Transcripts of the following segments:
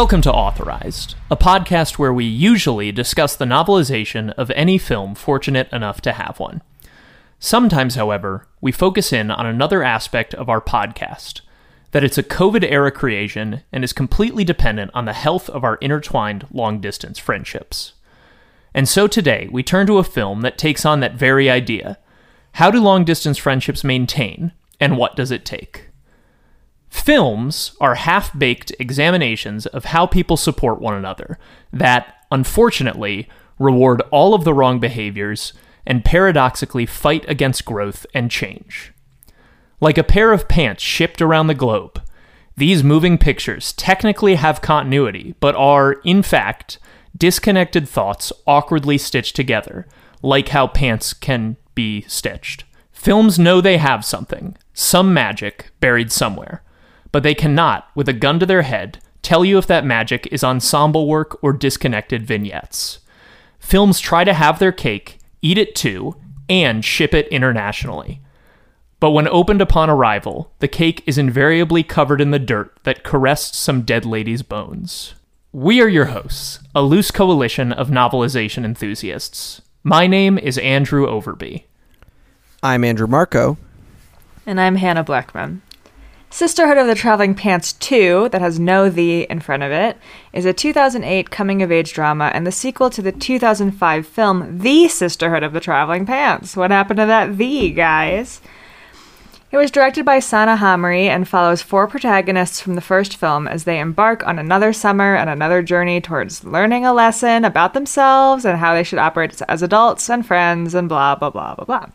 Welcome to Authorized, a podcast where we usually discuss the novelization of any film fortunate enough to have one. Sometimes, however, we focus in on another aspect of our podcast that it's a COVID era creation and is completely dependent on the health of our intertwined long distance friendships. And so today, we turn to a film that takes on that very idea. How do long distance friendships maintain, and what does it take? Films are half baked examinations of how people support one another that, unfortunately, reward all of the wrong behaviors and paradoxically fight against growth and change. Like a pair of pants shipped around the globe, these moving pictures technically have continuity, but are, in fact, disconnected thoughts awkwardly stitched together, like how pants can be stitched. Films know they have something, some magic, buried somewhere but they cannot, with a gun to their head, tell you if that magic is ensemble work or disconnected vignettes. Films try to have their cake, eat it too, and ship it internationally. But when opened upon arrival, the cake is invariably covered in the dirt that caressed some dead lady's bones. We are your hosts, a loose coalition of novelization enthusiasts. My name is Andrew Overby. I'm Andrew Marco. And I'm Hannah Blackman. Sisterhood of the Traveling Pants 2, that has no the in front of it, is a 2008 coming of age drama and the sequel to the 2005 film The Sisterhood of the Traveling Pants. What happened to that the, guys? It was directed by Sana Hamri and follows four protagonists from the first film as they embark on another summer and another journey towards learning a lesson about themselves and how they should operate as adults and friends and blah, blah, blah, blah, blah.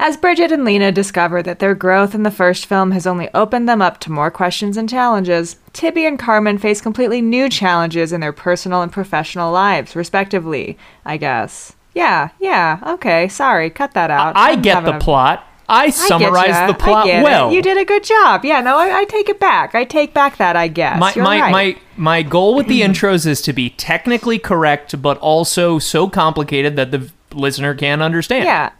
As Bridget and Lena discover that their growth in the first film has only opened them up to more questions and challenges, Tibby and Carmen face completely new challenges in their personal and professional lives, respectively, I guess. Yeah, yeah, okay, sorry, cut that out. I, I get the a... plot. I summarized the plot well. It. You did a good job. Yeah, no, I, I, take it back. I take back that. I guess my You're my, right. my my goal with the intros is to be technically correct, but also so complicated that the listener can't understand. Yeah,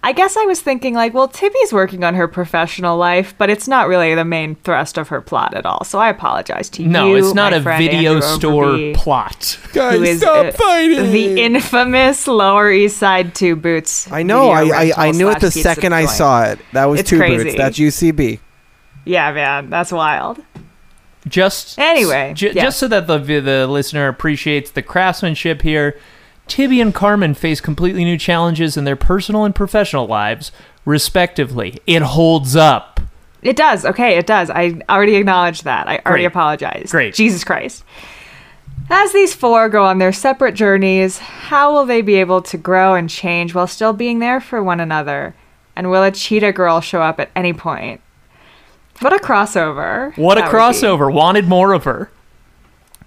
I guess I was thinking like, well, Tibby's working on her professional life, but it's not really the main thrust of her plot at all. So I apologize to no, you. No, it's not a video Andrew store Overby, plot. Guys, stop uh, fighting! The infamous Lower East Side Two Boots. I know. I I, I, knew it the second I saw it. That was it's Two crazy. Boots. That's UCB. Yeah, man, that's wild. Just anyway, j- yeah. just so that the the listener appreciates the craftsmanship here Tibby and Carmen face completely new challenges in their personal and professional lives, respectively. It holds up. It does. Okay, it does. I already acknowledged that. I already Great. apologized. Great. Jesus Christ. As these four go on their separate journeys, how will they be able to grow and change while still being there for one another? And will a cheetah girl show up at any point? What a crossover. What a crossover. Wanted more of her.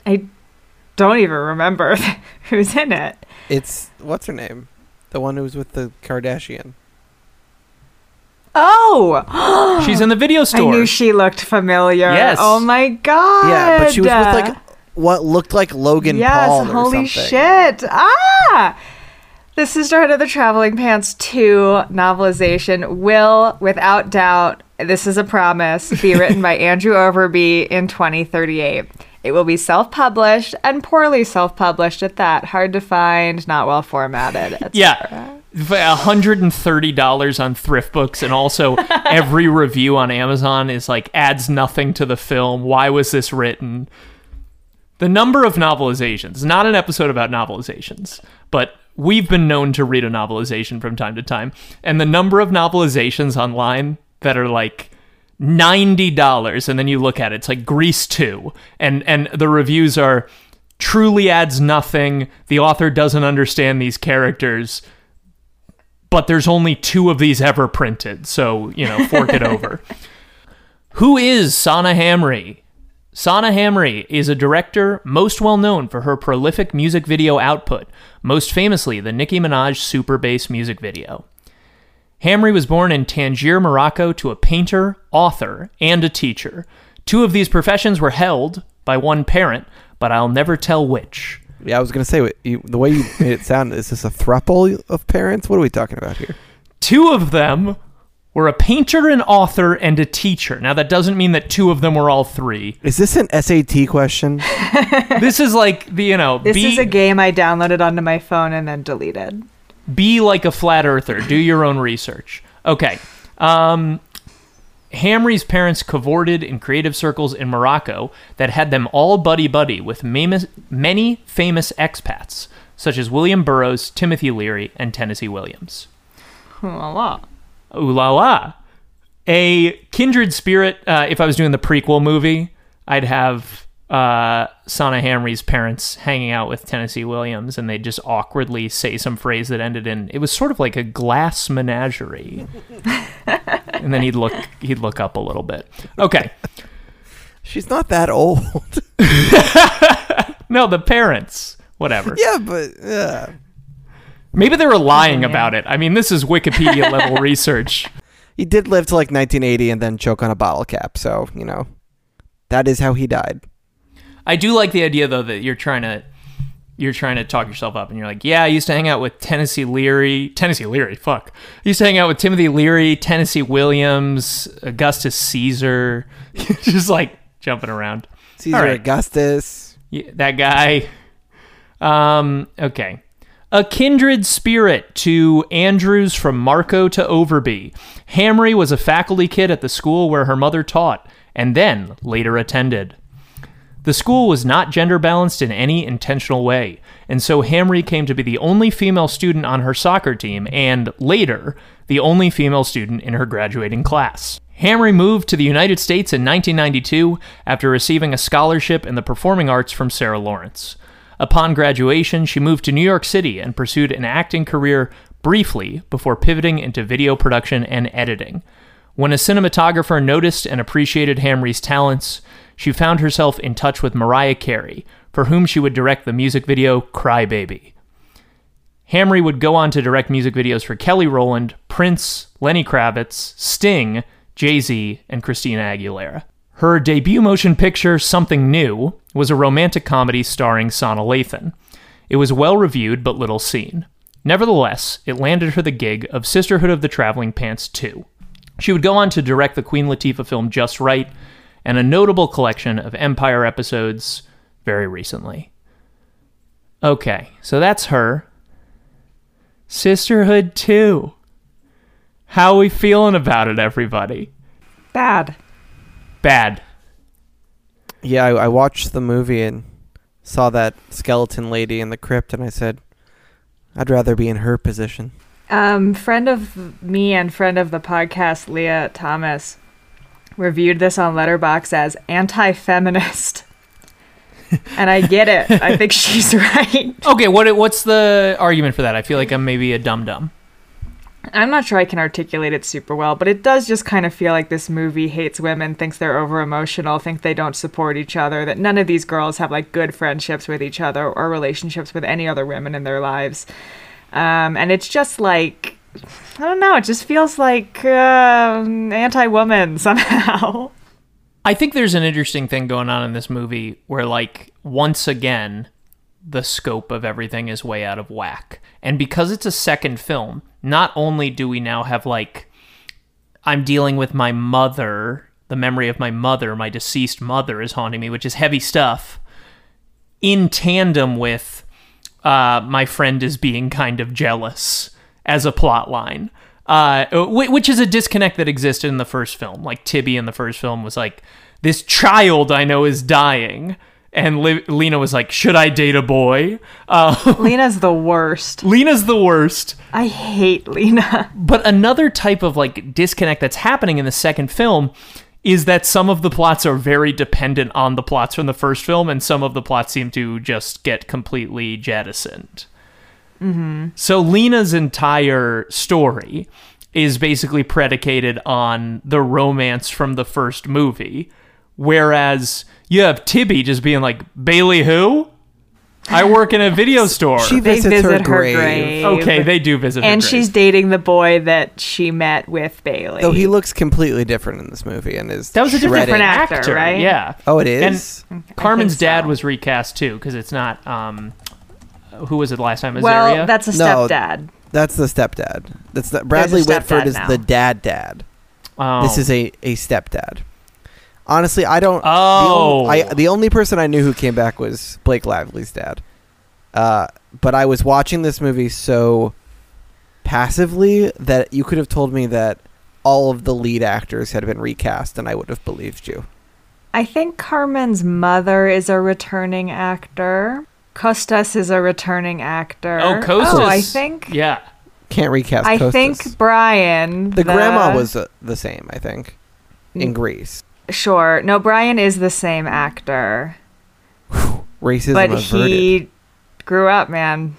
I don't even remember who's in it. It's what's her name? The one who was with the Kardashian. Oh, she's in the video store. I knew she looked familiar. Yes. Oh my god. Yeah, but she was with like what looked like Logan yes, Paul. Yes. Holy something. shit! Ah. The Sisterhood of the Traveling Pants 2 novelization will, without doubt, this is a promise, be written by Andrew Overby in 2038. It will be self published and poorly self published at that. Hard to find, not well formatted. Yeah. Uh, $130 on thrift books and also every review on Amazon is like adds nothing to the film. Why was this written? The number of novelizations, not an episode about novelizations, but we've been known to read a novelization from time to time. And the number of novelizations online that are like $90 and then you look at it it's like Grease 2 and and the reviews are truly adds nothing the author doesn't understand these characters but there's only two of these ever printed so you know fork it over. Who is Sana Hamri? Sana Hamri is a director most well known for her prolific music video output, most famously the Nicki Minaj Super Bass music video. Hamri was born in Tangier, Morocco, to a painter, author, and a teacher. Two of these professions were held by one parent, but I'll never tell which. Yeah, I was going to say, you, the way you made it sound, is this a thruple of parents? What are we talking about here? Two of them were a painter, an author, and a teacher. Now, that doesn't mean that two of them were all three. Is this an SAT question? this is like the, you know, This be, is a game I downloaded onto my phone and then deleted. Be like a flat earther. Do your own research. Okay. Um, Hamri's parents cavorted in creative circles in Morocco that had them all buddy buddy with many famous expats, such as William Burroughs, Timothy Leary, and Tennessee Williams. Voila. Ooh la la. A kindred spirit, uh, if I was doing the prequel movie, I'd have uh, Sana Hamri's parents hanging out with Tennessee Williams and they'd just awkwardly say some phrase that ended in, it was sort of like a glass menagerie. and then he'd look, he'd look up a little bit. Okay. She's not that old. No, the parents. Whatever. yeah, but uh, Maybe they were lying Yeah. about it. I mean, this is Wikipedia level research. he did live to like 1980 and then choke on a bottle cap. So you know, that is how he died. I do like the idea though that you're trying to you're trying to talk yourself up and you're like, yeah, I used to hang out with Tennessee Leary, Tennessee Leary, fuck. I used to hang out with Timothy Leary, Tennessee Williams, Augustus Caesar, just like jumping around. Caesar right. Augustus. Yeah, that guy. Um, okay. A kindred spirit to Andrews from Marco to Overby. Hamri was a faculty kid at the school where her mother taught, and then later attended. The school was not gender balanced in any intentional way, and so Hamri came to be the only female student on her soccer team, and later, the only female student in her graduating class. Hamri moved to the United States in 1992 after receiving a scholarship in the performing arts from Sarah Lawrence. Upon graduation, she moved to New York City and pursued an acting career briefly before pivoting into video production and editing. When a cinematographer noticed and appreciated Hamri's talents, she found herself in touch with Mariah Carey, for whom she would direct the music video Cry Baby. Hamri would go on to direct music videos for Kelly Rowland, Prince, Lenny Kravitz, Sting, Jay Z, and Christina Aguilera. Her debut motion picture, Something New, was a romantic comedy starring Sana Lathan. It was well reviewed but little seen. Nevertheless, it landed her the gig of Sisterhood of the Traveling Pants 2. She would go on to direct the Queen Latifah film Just Right and a notable collection of Empire episodes very recently. Okay, so that's her. Sisterhood 2. How we feeling about it, everybody? Bad. Bad. Yeah, I, I watched the movie and saw that skeleton lady in the crypt, and I said, I'd rather be in her position. Um, friend of me and friend of the podcast, Leah Thomas, reviewed this on Letterboxd as anti-feminist. and I get it. I think she's right. Okay, what what's the argument for that? I feel like I'm maybe a dum dum. I'm not sure I can articulate it super well, but it does just kind of feel like this movie hates women, thinks they're over emotional, think they don't support each other, that none of these girls have like good friendships with each other or relationships with any other women in their lives. Um, and it's just like, I don't know, it just feels like uh, anti woman somehow. I think there's an interesting thing going on in this movie where, like, once again, the scope of everything is way out of whack. And because it's a second film, not only do we now have, like, I'm dealing with my mother, the memory of my mother, my deceased mother is haunting me, which is heavy stuff, in tandem with uh, my friend is being kind of jealous as a plot line. Uh, which is a disconnect that existed in the first film. Like Tibby in the first film was like, "This child I know is dying," and Li- Lena was like, "Should I date a boy?" Uh, Lena's the worst. Lena's the worst. I hate Lena. But another type of like disconnect that's happening in the second film is that some of the plots are very dependent on the plots from the first film, and some of the plots seem to just get completely jettisoned. So Lena's entire story is basically predicated on the romance from the first movie, whereas you have Tibby just being like, Bailey who? I work in a video store. She They visits her visit her grave. grave. okay, they do visit her And grave. she's dating the boy that she met with Bailey. Though he looks completely different in this movie and is That was a different. Different actor, right? Yeah. Oh, it is. Carmen's so. dad was recast too because it's not. Um, who was it last time? Azaria. well, that's a No. stepdad. That's the stepdad. That's the Bradley There's Whitford is now. the dad dad. Oh. This is a a stepdad. Honestly, I don't. Oh. The, on- I, the only person I knew who came back was Blake Lively's dad. Uh, but I was watching this movie so passively that you could have told me that all of the lead actors had been recast, and I would have believed you. I think Carmen's mother is a returning actor. Costas is a returning actor. Oh, Costas. Oh, I think. Yeah. Can't recast. I Costas. think Brian. the, grandma was uh, the same. I think in Greece. Sure. No, Brian is the same actor. Racism but averted. he grew up, man.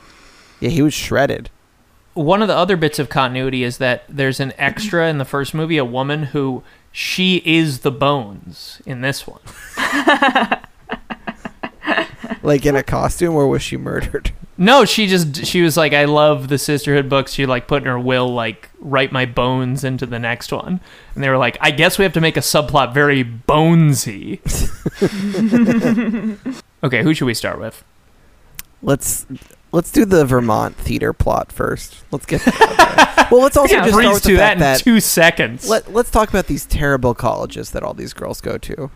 yeah, he was shredded. One of the other bits of continuity is that there's an extra in the first movie, a woman who she is the bones in this one. Like in a costume, or was she murdered? No, she just she was like, I love the sisterhood books. She like put in her will like write my bones into the next one, and they were like, I guess we have to make a subplot very bonesy. okay, who should we start with? Let's let's do the Vermont theater plot first. Let's get that. Well, let's also just start with the to fact that in that two seconds. let, let's talk about these terrible colleges that all these girls go to.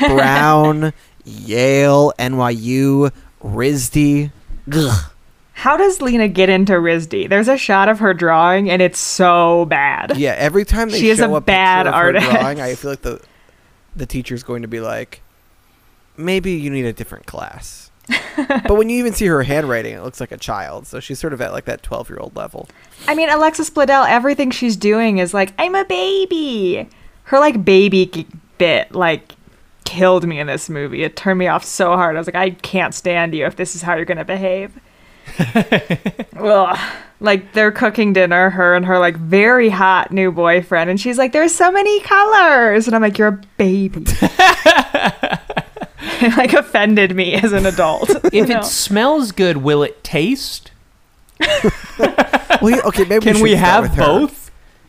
Brown, Yale, NYU, RISD. Ugh. How does Lena get into RISD? There's a shot of her drawing, and it's so bad. Yeah, every time they She is a a, bad picture of her artist. drawing, I feel like the the teacher's going to be like, maybe you need a different class. but when you even see her handwriting, it looks like a child. So she's sort of at like that twelve year old level. I mean, Alexis Bledel, everything she's doing is like, I'm a baby. Her like baby bit like killed me in this movie. It turned me off so hard. I was like, I can't stand you if this is how you're gonna behave. Ugh. Like they're cooking dinner, her and her like very hot new boyfriend, and she's like, "There's so many colors," and I'm like, "You're a baby." it like offended me as an adult. if you know? it smells good, will it taste? Well, okay, maybe Can we, we have both?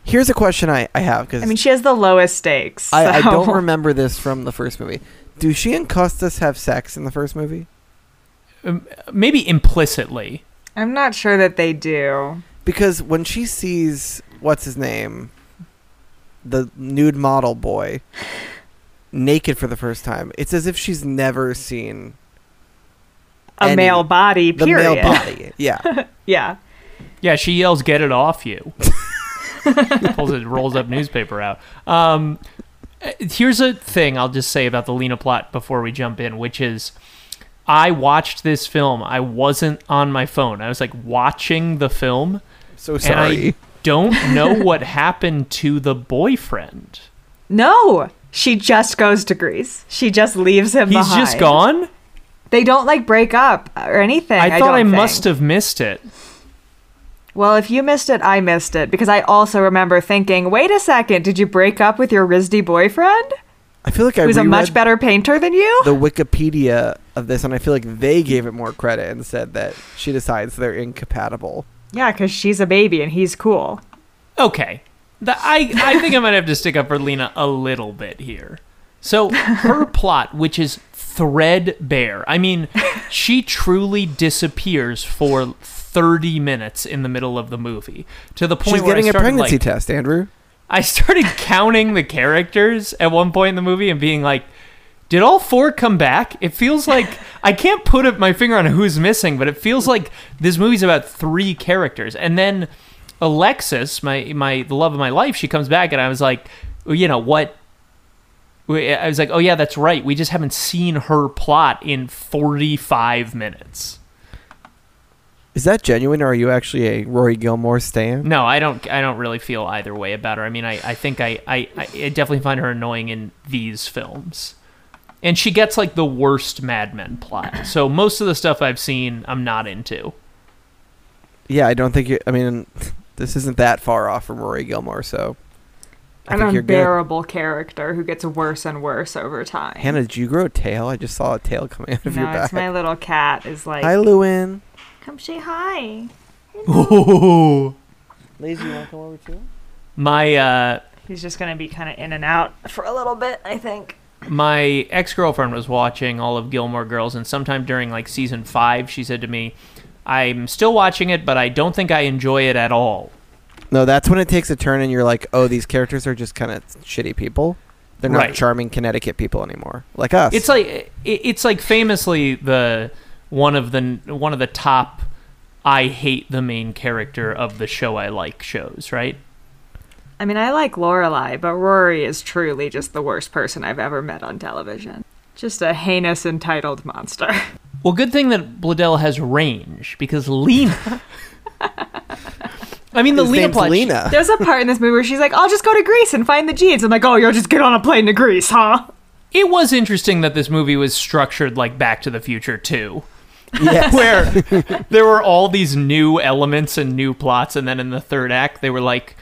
Here's a question I, I have because I mean, she has the lowest stakes. I, I don't remember this from the first movie. Do she and Costas have sex in the first movie? Um, maybe implicitly. I'm not sure that they do. Because when she sees what's his name, the nude model boy, naked for the first time, it's as if she's never seen A Any- male body, the male body. Yeah, Yeah. Yeah, she yells, "Get it off you!" Pulls it, rolls up newspaper out. Um, here's a thing I'll just say about the Lena plot before we jump in, which is, I watched this film. I wasn't on my phone. I was like watching the film, so and sorry. I don't know what happened to the boyfriend. No, she just goes to Greece. She just leaves him He's behind. just gone. They don't like break up or anything. I I, thought don't I must have missed it. Well, if you missed it, I missed it because I also remember thinking, "Wait a second, did you break up with your RISD boyfriend, I feel like I was a much better painter than you?" the Wikipedia of this, and I feel like they gave it more credit and said that she decides they're incompatible. yeah, because she's a baby and he's cool. Okay. The, I, I think I might have to stick up for Lena a little bit here. So, her plot, which is threadbare, I mean, she truly disappears for 30 minutes in the middle of the movie to the point She's where getting I a started, pregnancy like, test, Andrew. I started counting the characters at one point in the movie and being like, did all four come back? It feels like I can't put my finger on who's missing, but it feels like this movie's about three characters. And then Alexis, my my the love of my life, she comes back, and I was like, you know what? I was like, oh yeah, that's right. We just haven't seen her plot in forty five minutes. Is that genuine, or are you actually a Rory Gilmore stan? No, I don't. I don't really feel either way about her. I mean, I, I think I, I, I definitely find her annoying in these films, and she gets like the worst Mad Men plot. So most of the stuff I've seen, I'm not into. Yeah, I don't think you. I mean, this isn't that far off from Rory Gilmore, so I An think you're good. unbearable character who gets worse and worse over time. Hannah, did you grow a tail? I just saw a tail coming out of no, your back. it's my little cat is like, Hi, Lewin. Come say hi. Oh. Lazy, you want to come over too? My uh, He's just gonna be kind of in and out for a little bit, I think. my ex girlfriend was watching all of Gilmore Girls, and sometime during like season five, she said to me, I'm still watching it, but I don't think I enjoy it at all. No, that's when it takes a turn and you're like, oh, these characters are just kind of shitty people. They're not Right. charming Connecticut people anymore, like us. It's like it's like famously the one of the one of the top I hate the main character of the show I like shows, right? I mean, I like Lorelai, but Rory is truly just the worst person I've ever met on television. Just a heinous, entitled monster. Well, good thing that Bledel has range because Lena. I mean, the His Lena plot. Lena. There's a part in this movie where she's like, I'll just go to Greece and find the jeans. I'm like, oh, you'll just get on a plane to Greece, huh? It was interesting that this movie was structured like Back to the Future too, yes. where there were all these new elements and new plots, and then in the third act they were like,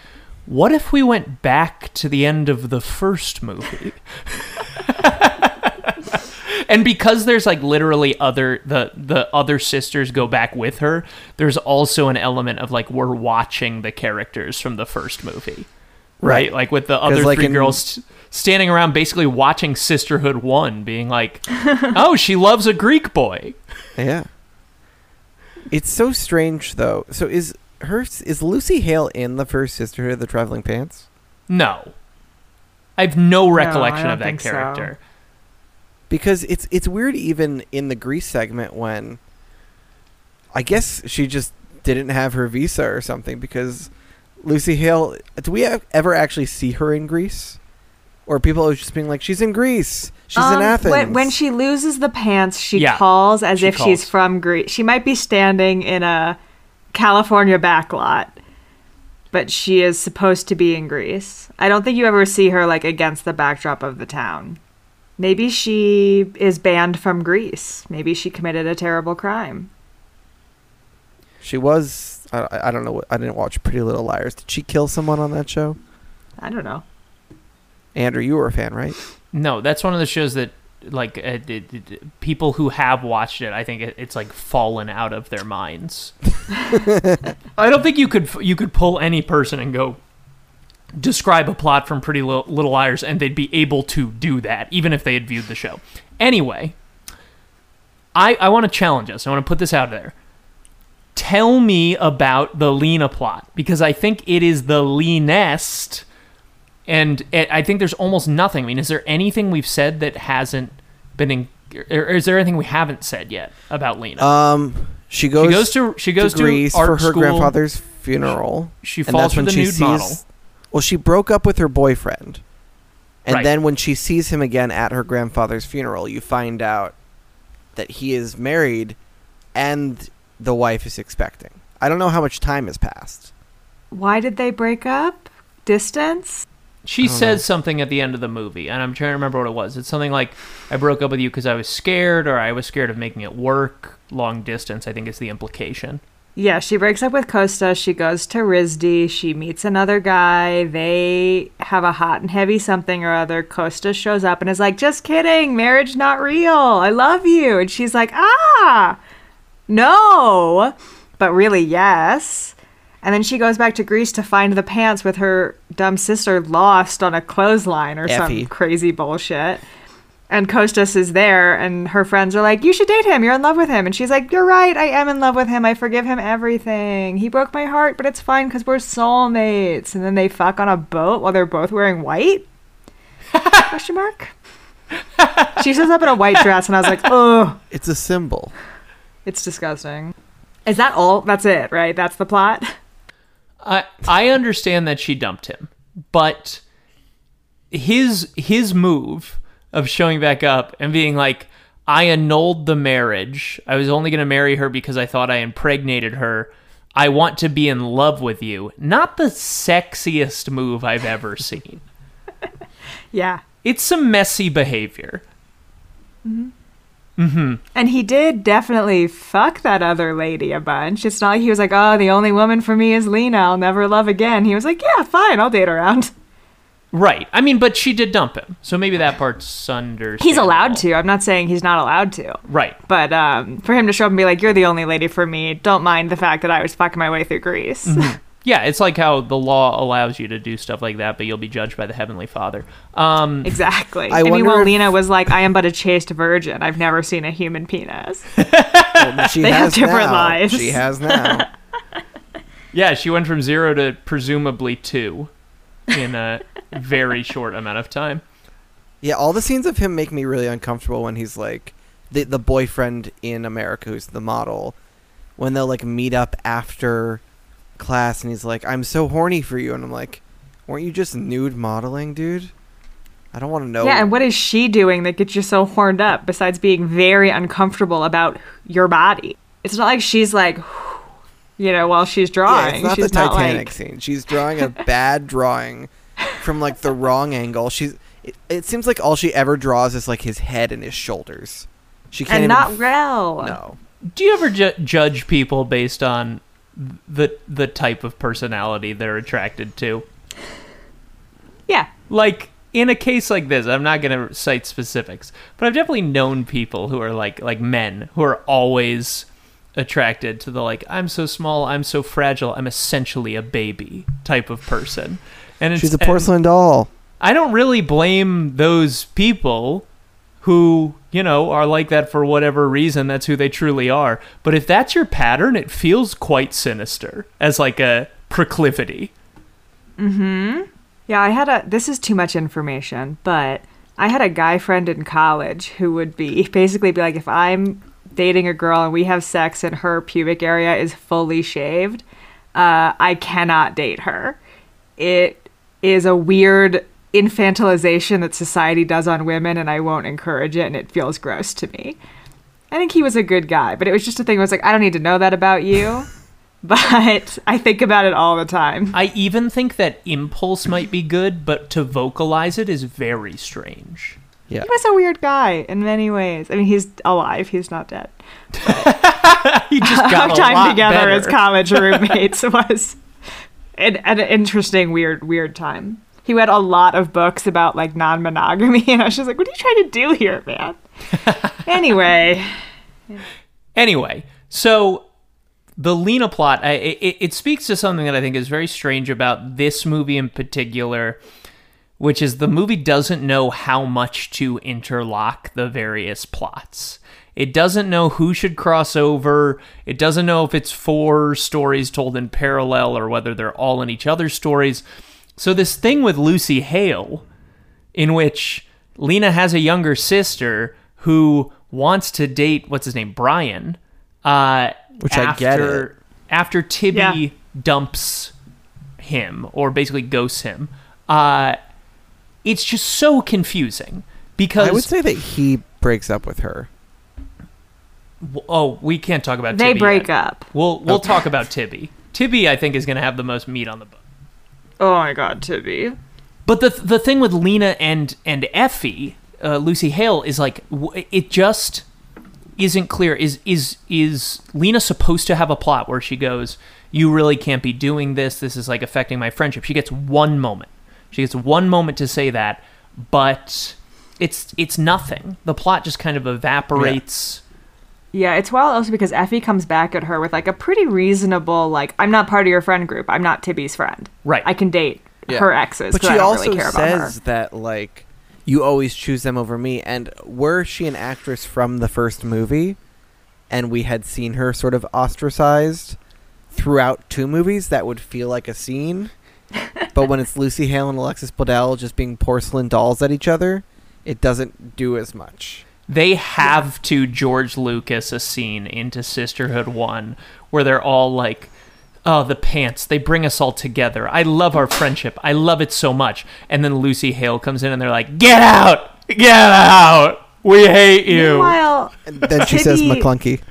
"What if we went back to the end of the first movie?" and because there's like literally other the the other sisters go back with her, there's also an element of like we're watching the characters from the first movie. Right? Like with the other like, three in- girls standing around basically watching Sisterhood 1 being like, "Oh, she loves a Greek boy." Yeah. It's so strange though. So is her is Lucy Hale in the first Sisterhood of the Traveling Pants? No. I have no recollection don't of that think so. character. Because it's it's weird even in the Greece segment when I guess she just didn't have her visa or something because Lucy Hale do we ever actually see her in Greece? Or people are just being like she's in Greece. She's in Um, Athens. When, when she loses the pants, she Yeah, calls as she if she's from Greece. She might be standing in a California backlot, but she is supposed to be in Greece. I don't think you ever see her like against the backdrop of the town. Maybe she is banned from Greece. Maybe she committed a terrible crime. she was I, I I don't know I didn't watch Pretty Little Liars. Did she kill someone on that show? I don't know. Andrew, you were a fan, right? No, that's one of the shows that like uh, it, it- it- people who have watched it, I think it, it's like fallen out of their minds. I don't think you could you could pull any person and go describe a plot from Pretty Little, Little Liars and they'd be able to do that even if they had viewed the show. Anyway, I I want to challenge us. I want to put this out there. Tell me about the Lena plot because I think it is the leanest and I think there's almost nothing. I mean, is there anything we've said that hasn't been in, or is there anything we haven't said yet about Lena? Um, she goes, she goes to she goes to, Greece art for her school. grandfather's funeral. She and falls that's for the she nude sees. model. Well, she broke up with her boyfriend, and Right. then when she sees him again at her grandfather's funeral, you find out that he is married, and the wife is expecting. I don't know how much time has passed. Why did they break up? Distance? She don't says know. something at the end of the movie, and I'm trying to remember what it was. It's something like, "I broke up with you because I was scared, or I was scared of making it work long distance." I think is the implication. Yeah, she breaks up with Costa. She goes to RISD. She meets another guy. They have a hot and heavy something or other. Costa shows up and is like, just kidding. Marriage not real. I love you. And she's like, ah, no. But really, yes. And then she goes back to Greece to find the pants with her dumb sister lost on a clothesline or Effie. some crazy bullshit. And Kostas is there, and her friends are like, You should date him. You're in love with him. And she's like, You're right. I am in love with him. I forgive him everything. He broke my heart, but it's fine because we're soulmates. And then they fuck on a boat while they're both wearing white? Question mark? she shows up in a white dress, and I was like, Oh, It's a symbol. it's disgusting. Is that all? That's it, right? That's the plot? I I understand that she dumped him, but his his move of showing back up and being like, I annulled the marriage. I was only going to marry her because I thought I impregnated her. I want to be in love with you. Not the sexiest move I've ever seen. Yeah. It's some messy behavior. Mm-hmm. And he did definitely fuck that other lady a bunch. It's not like he was like, oh, the only woman for me is Lena. I'll never love again. He was like, yeah, fine. I'll date around. Right. I mean, but she did dump him. So maybe that part's understandable. He's allowed to. I'm not saying he's not allowed to. Right. But um, for him to show up and be like, you're the only lady for me, don't mind the fact that I was fucking my way through Greece. Yeah, it's like how the law allows you to do stuff like that, but you'll be judged by the heavenly Father. Um, Exactly. I I, mean, when if- Lena was like, "I am but a chaste virgin. I've never seen a human penis." Well, she They have has different now. lives. She has now. yeah, she went from zero to presumably two in a very short amount of time. yeah, all the scenes of him make me really uncomfortable when he's like the the boyfriend in America who's the model. When they'll like meet up after class and he's like, "I'm so horny for you," and I'm like, "Weren't you just nude modeling, dude?" I don't want to know. Yeah, and what is she doing that gets you so horned up besides being very uncomfortable about your body? It's not like she's like, you know, while she's drawing. Yeah, drawing. it's not she's the Titanic like, scene. She's drawing a bad drawing from like the wrong angle. She's. It, it seems like all she ever draws is like his head and his shoulders. She can't and even not f- well. No. Do you ever ju- judge people based on the the type of personality they're attracted to? Yeah. Like in a case like this, I'm not going to cite specifics, but I've definitely known people who are like like men who are always attracted to the like I'm so small, I'm so fragile, I'm essentially a baby type of person. And it's, She's a and porcelain doll. I don't really blame those people who, you know, are like that for whatever reason. That's who they truly are. But if that's your pattern, it feels quite sinister as like a proclivity. Hmm. Yeah, I had a. This is too much information, but I had a guy friend in college who would be basically be like, if I'm dating a girl and we have sex and her pubic area is fully shaved, uh, I cannot date her. It is a weird infantilization that society does on women, and I won't encourage it, and it feels gross to me. I think he was a good guy, but it was just a thing. I was like, I don't need to know that about you, but I think about it all the time. I even think that impulse might be good, but to vocalize it is very strange. Yeah. He was a weird guy in many ways. I mean, he's alive. He's not dead. He just got Our time lot together better. as college roommates was an, an interesting, weird, weird time. He read a lot of books about like non-monogamy, and I was just like, "What are you trying to do here, man?" anyway, Anyway, so the Lena plot, I, it, it speaks to something that I think is very strange about this movie in particular, which is the movie doesn't know how much to interlock the various plots. It doesn't know who should cross over. It doesn't know if it's four stories told in parallel or whether they're all in each other's stories. So, this thing with Lucy Hale, in which Lena has a younger sister who wants to date what's his name Brian, uh, Which I get it. After Tibby Yeah. dumps him or basically ghosts him, uh, it's just so confusing because I would say that he breaks up with her. oh we can't talk about Tibby. they Tibby break yet. up. We'll we'll talk about Tibby. Tibby I think is going to have the most meat on the bone. Oh my god, Tibby. But the the thing with Lena and and Effie, uh, Lucy Hale, is like it just isn't clear. Is is is Lena supposed to have a plot where she goes, "You really can't be doing this. This is like affecting my friendship." She gets one moment. She gets one moment to say that, but it's it's nothing. The plot just kind of evaporates. Yeah, it's wild also because Effie comes back at her with like a pretty reasonable, like, I'm not part of your friend group. I'm not Tibby's friend. Right. I can date Yeah. her exes. But she I don't also really care about her. says that like you always choose them over me. And were she an actress from the first movie, and we had seen her sort of ostracized throughout two movies, that would feel like a scene. but when it's Lucy Hale and Alexis Bledel just being porcelain dolls at each other, it doesn't do as much. They have to George Lucas a scene into Sisterhood 1 where they're all like, oh, the pants, they bring us all together. I love our friendship. I love it so much. And then Lucy Hale comes in and they're like, get out! Get out! We hate you. Meanwhile, And then she says McClunky.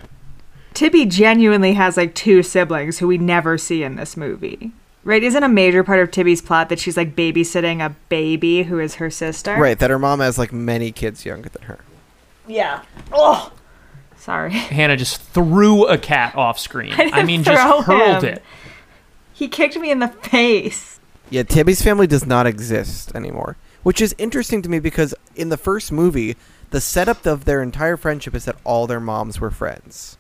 Tibby genuinely has like two siblings who we never see in this movie. Right? Isn't a major part of Tibby's plot that she's like babysitting a baby who is her sister? Right, that her mom has like many kids younger than her. Yeah. Oh. Sorry. Hannah just threw a cat off screen. I, didn't mean, just hurled him. it. He kicked me in the face. Yeah, Tibby's family does not exist anymore, which is interesting to me because in the first movie, the setup of their entire friendship is that all their moms were friends.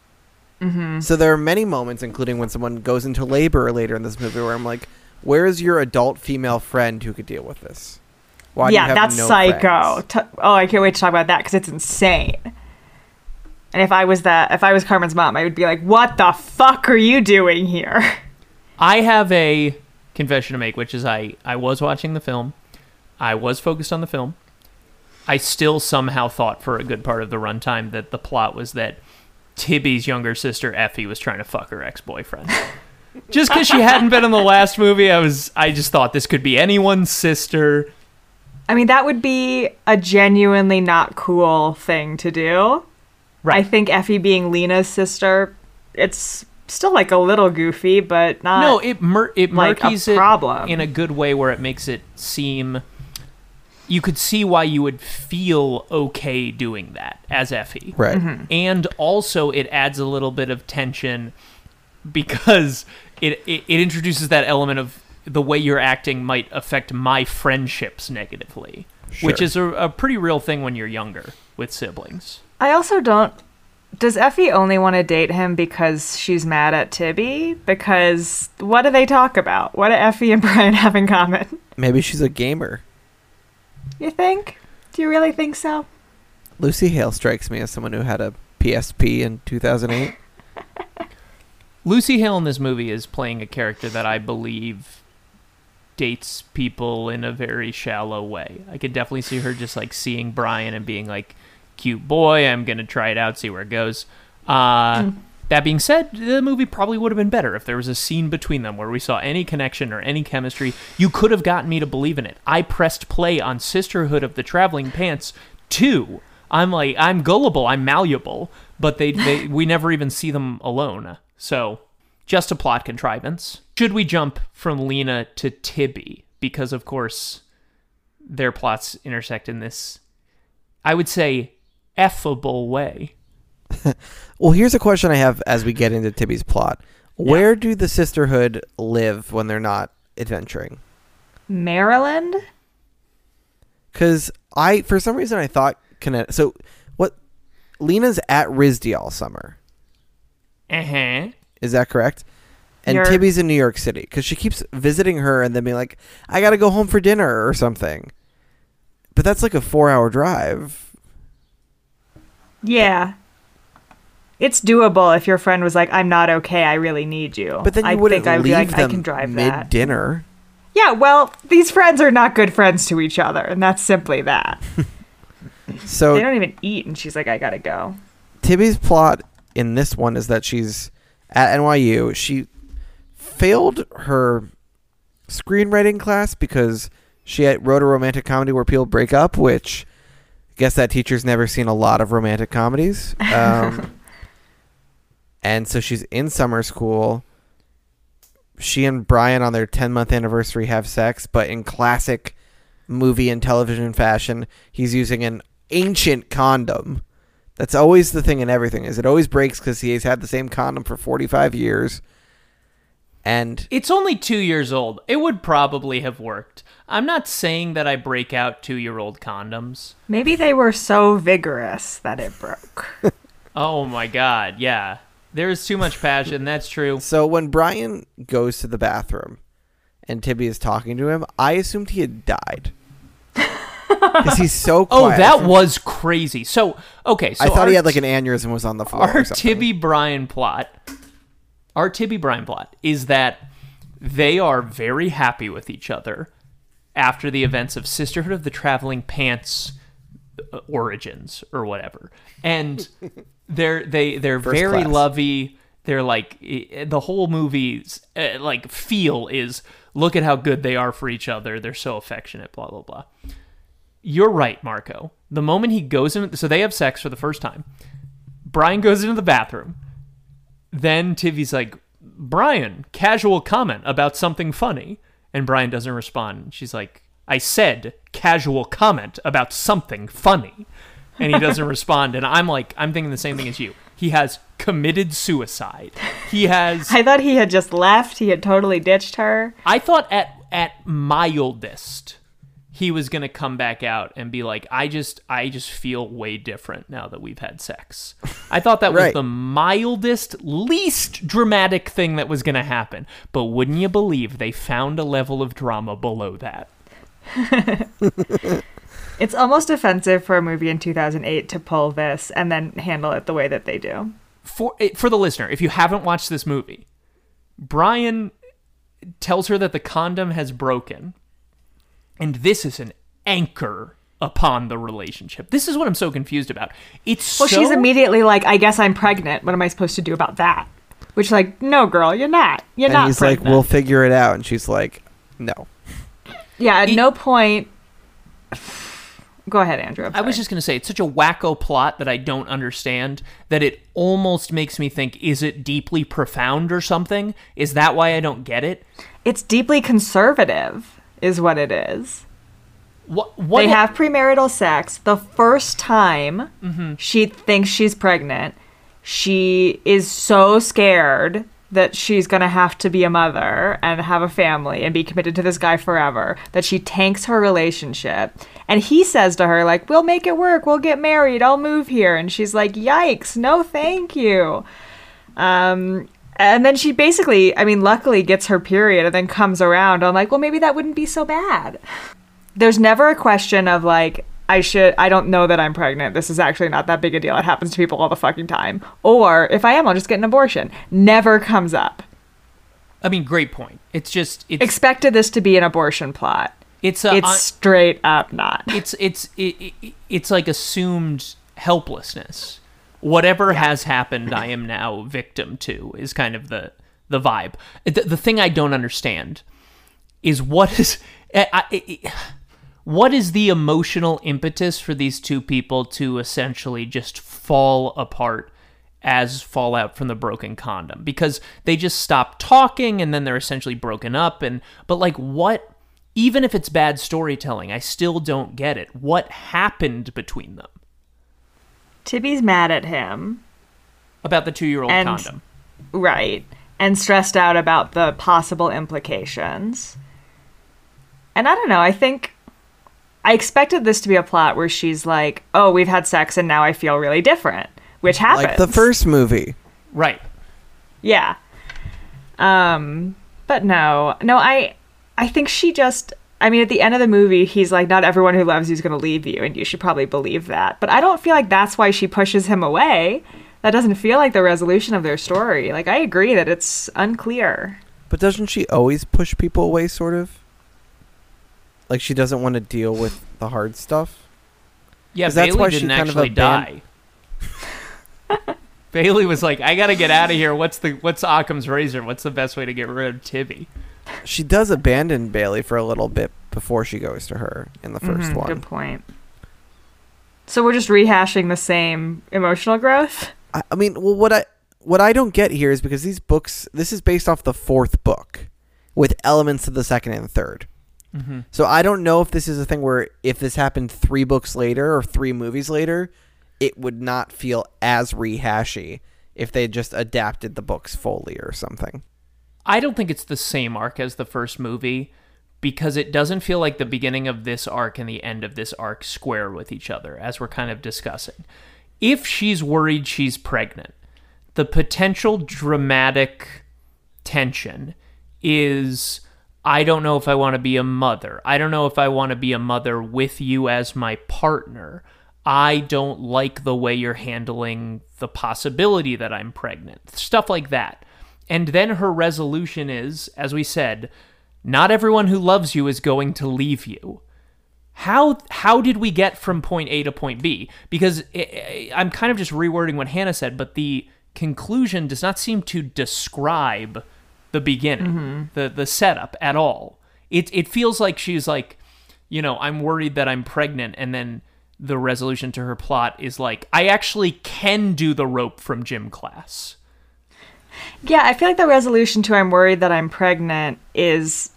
Mm-hmm. So there are many moments, including when someone goes into labor later in this movie, where I'm like, "Where is your adult female friend who could deal with this?" Why do you yeah, have that's no psycho. T- oh, I can't wait to talk about that because it's insane. And if I was that, if I was Carmen's mom, I would be like, "What the fuck are you doing here?" I have a confession to make, which is I, I was watching the film. I was focused on the film. I still somehow thought for a good part of the runtime that the plot was that Tibby's younger sister Effie was trying to fuck her ex boyfriend. just because she hadn't been in the last movie, I was I just thought this could be anyone's sister. I mean, that would be a genuinely not cool thing to do. Right. I think Effie being Lena's sister, it's still like a little goofy, but not. no, it mur- it like a murkies it problem. in a good way where it makes it seem you could see why you would feel okay doing that as Effie. Right. Mm-hmm. and also it adds a little bit of tension because it, it it introduces that element of the way you're acting might affect my friendships negatively, which is a, a pretty real thing when you're younger with siblings. I also don't. Does Effie only want to date him because she's mad at Tibby? Because what do they talk about? What do Effie and Brian have in common? Maybe she's a gamer. You think? Do you really think so? Lucy Hale strikes me as someone who had a PSP in 2008. Lucy Hale in this movie is playing a character that I believe dates people in a very shallow way. I could definitely see her just like seeing Brian and being like, cute boy, I'm going to try it out, see where it goes. Uh, That being said, the movie probably would have been better if there was a scene between them where we saw any connection or any chemistry. You could have gotten me to believe in it. I pressed play on Sisterhood of the Traveling Pants 2. I'm like, I'm gullible, I'm malleable, but they, they we never even see them alone. So, just a plot contrivance. Should we jump from Lena to Tibby? Because, of course, their plots intersect in this, I would say, effable way. Well, here's a question I have as we get into Tibby's plot. Where do the sisterhood live when they're not adventuring? Maryland? Because I, for some reason, I thought Connecticut. So, what? Lena's at RISD all summer. Uh huh. Is that correct? And You're- Tibby's in New York City because she keeps visiting her and then being like, "I got to go home for dinner" or something. But that's like a four-hour drive. Yeah. It's doable if your friend was like, I'm not okay, I really need you. But then you I wouldn't think I would be leave like, I them can drive mid dinner. Yeah, well, these friends are not good friends to each other, and that's simply that. So they don't even eat, and she's like, I gotta go. Tibby's plot in this one is that she's at NYU. She failed her screenwriting class because she had, wrote a romantic comedy where people break up, which I guess that teacher's never seen a lot of romantic comedies. Um, and so she's in summer school. She and Brian on their 10 month anniversary have sex, but in classic movie and television fashion, he's using an ancient condom. That's always the thing in everything. Is it always breaks because he's had the same condom for 45 years. And It's only two years old. It would probably have worked. I'm not saying that I break out two year old condoms. Maybe they were so vigorous that it broke. Oh my god, yeah. There's too much passion, that's true. so when Brian goes to the bathroom and Tibby is talking to him, I assumed he had died. Because he's so Oh, that was crazy. So, okay, so I thought our he had like an aneurysm was on the floor. our. Tibby Brian plot, our Tibby Brian plot is that they are very happy with each other after the events of Sisterhood of the Traveling Pants uh, origins or whatever, and they're they they're First very class. lovey. They're like the whole movie's uh, like feel is look at how good they are for each other. They're so affectionate. Blah blah blah. You're right, Marco. The moment he goes in, so they have sex for the first time. Brian goes into the bathroom. Then Tibby's like, Brian, casual comment about something funny. And Brian doesn't respond. She's like, I said casual comment about something funny. And he doesn't respond. And I'm like, I'm thinking the same thing as you. He has committed suicide. He has. I thought he had just left. He had totally ditched her. I thought at at mildest he was gonna come back out and be like, I just I just feel way different now that we've had sex. I thought that was the mildest, least dramatic thing that was going to happen. But wouldn't you believe they found a level of drama below that? It's almost offensive for a movie in 2008 to pull this and then handle it the way that they do. For eh, for the listener, if you haven't watched this movie, Brian tells her that the condom has broken, and this is an anchor upon the relationship. This is what I'm so confused about. It's Well, so, she's immediately like, I guess I'm pregnant. What am I supposed to do about that? Which, like, no, girl, you're not. You're and not he's pregnant. like, "We'll figure it out," and she's like, "No." yeah, at It- no point. Go ahead, Andrew. I'm was just going to say, it's such a wacko plot that I don't understand that it almost makes me think, is it deeply profound or something? Is that why I don't get it? It's deeply conservative, is what it is. What, what they have premarital sex. The first time Mm-hmm. she thinks she's pregnant, she is so scared that she's going to have to be a mother and have a family and be committed to this guy forever that she tanks her relationship. And he says to her, like, we'll make it work. We'll get married. I'll move here. And she's like, yikes. No, thank you. Um, and then she basically, I mean, luckily gets her period and then comes around. I'm like, well, maybe that wouldn't be so bad there's never a question of like I should I don't know that I'm pregnant. This is actually not that big a deal. It happens to people all the fucking time. Or if I am, I'll just get an abortion. Never comes up. I mean, great point. It's just, it's, Expected this to be an abortion plot. it's, a, It's I- straight up not. it's, it's, it, it, it's like assumed helplessness. Whatever has happened, I am now victim to is kind of the, the vibe. The, the thing I don't understand is what is, eh, I, I, I- what is the emotional impetus for these two people to essentially just fall apart as fallout from the broken condom? Because they just stop talking and then they're essentially broken up and but like what even if it's bad storytelling i still don't get it. What happened between them Tibby's mad at him. about the 2-year-old condom Right. And stressed out about the possible implications. And I don't know, I think I expected this to be a plot where she's like, "Oh, we've had sex and now I feel really different," which happens. Like the first movie. right Yeah. Um, but no, no, I, I think she just. I mean, at the end of the movie, he's like, "Not everyone who loves you is going to leave you," and you should probably believe that. But I don't feel like that's why she pushes him away. That doesn't feel like the resolution of their story. Like, I agree that it's unclear. But doesn't she always push people away, sort of? Like she doesn't want to deal with the hard stuff. yeah 'Cause that's bailey why she didn't kind of actually aban- die bailey was like i gotta get out of here what's the what's occam's razor what's the best way to get rid of tibby She does abandon Bailey for a little bit before she goes to her in the 1st Mhm, one. Good point. So we're just rehashing the same emotional growth. I, I mean, well, what I what I don't get here is because these books, this is based off the fourth book, with elements of the second and 3rd mm-hmm. So I don't know if this is a thing where if this happened three books later or three movies later, it would not feel as rehashy if they just adapted the books fully or something. I don't think it's the same arc as the first movie because it doesn't feel like the beginning of this arc and the end of this arc square with each other, as we're kind of discussing. If she's worried she's pregnant, the potential dramatic tension is I don't know if I want to be a mother. I don't know if I want to be a mother with you as my partner. I don't like the way you're handling the possibility that I'm pregnant. Stuff like that. And then her resolution is, as we said, not everyone who loves you is going to leave you. How how did we get from point A to point B? Because i i I'm kind of just rewording what Hannah said, but the conclusion does not seem to describe the beginning, mm-hmm. the the setup at all. It it feels like she's like, you know, I'm worried that I'm pregnant, and then the resolution to her plot is like, I actually can do the rope from gym class. Yeah, I feel like the resolution to I'm worried that I'm pregnant is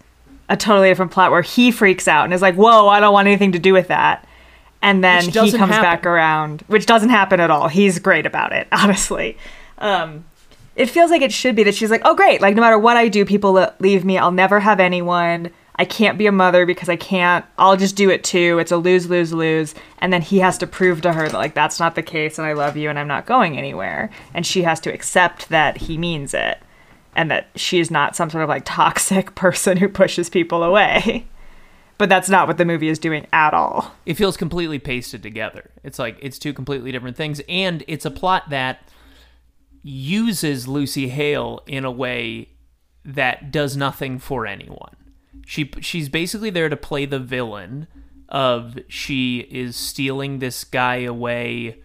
a totally different plot where he freaks out and is like, "Whoa, I don't want anything to do with that." And then he comes happen. back around, which doesn't happen at all. He's great about it, honestly. Um, it feels like it should be that she's like, "Oh, great! Like no matter what I do, people leave me. I'll never have anyone. I can't be a mother because I can't. I'll just do it too. It's a lose, lose, lose. And then he has to prove to her that, like, that's not the case and I love you and I'm not going anywhere. And she has to accept that he means it and that she's not some sort of like toxic person who pushes people away. But that's not what the movie is doing at all. It feels completely pasted together. It's like it's two completely different things, and it's a plot that uses Lucy Hale in a way that does nothing for anyone. She she's basically there to play the villain of she is stealing this guy away,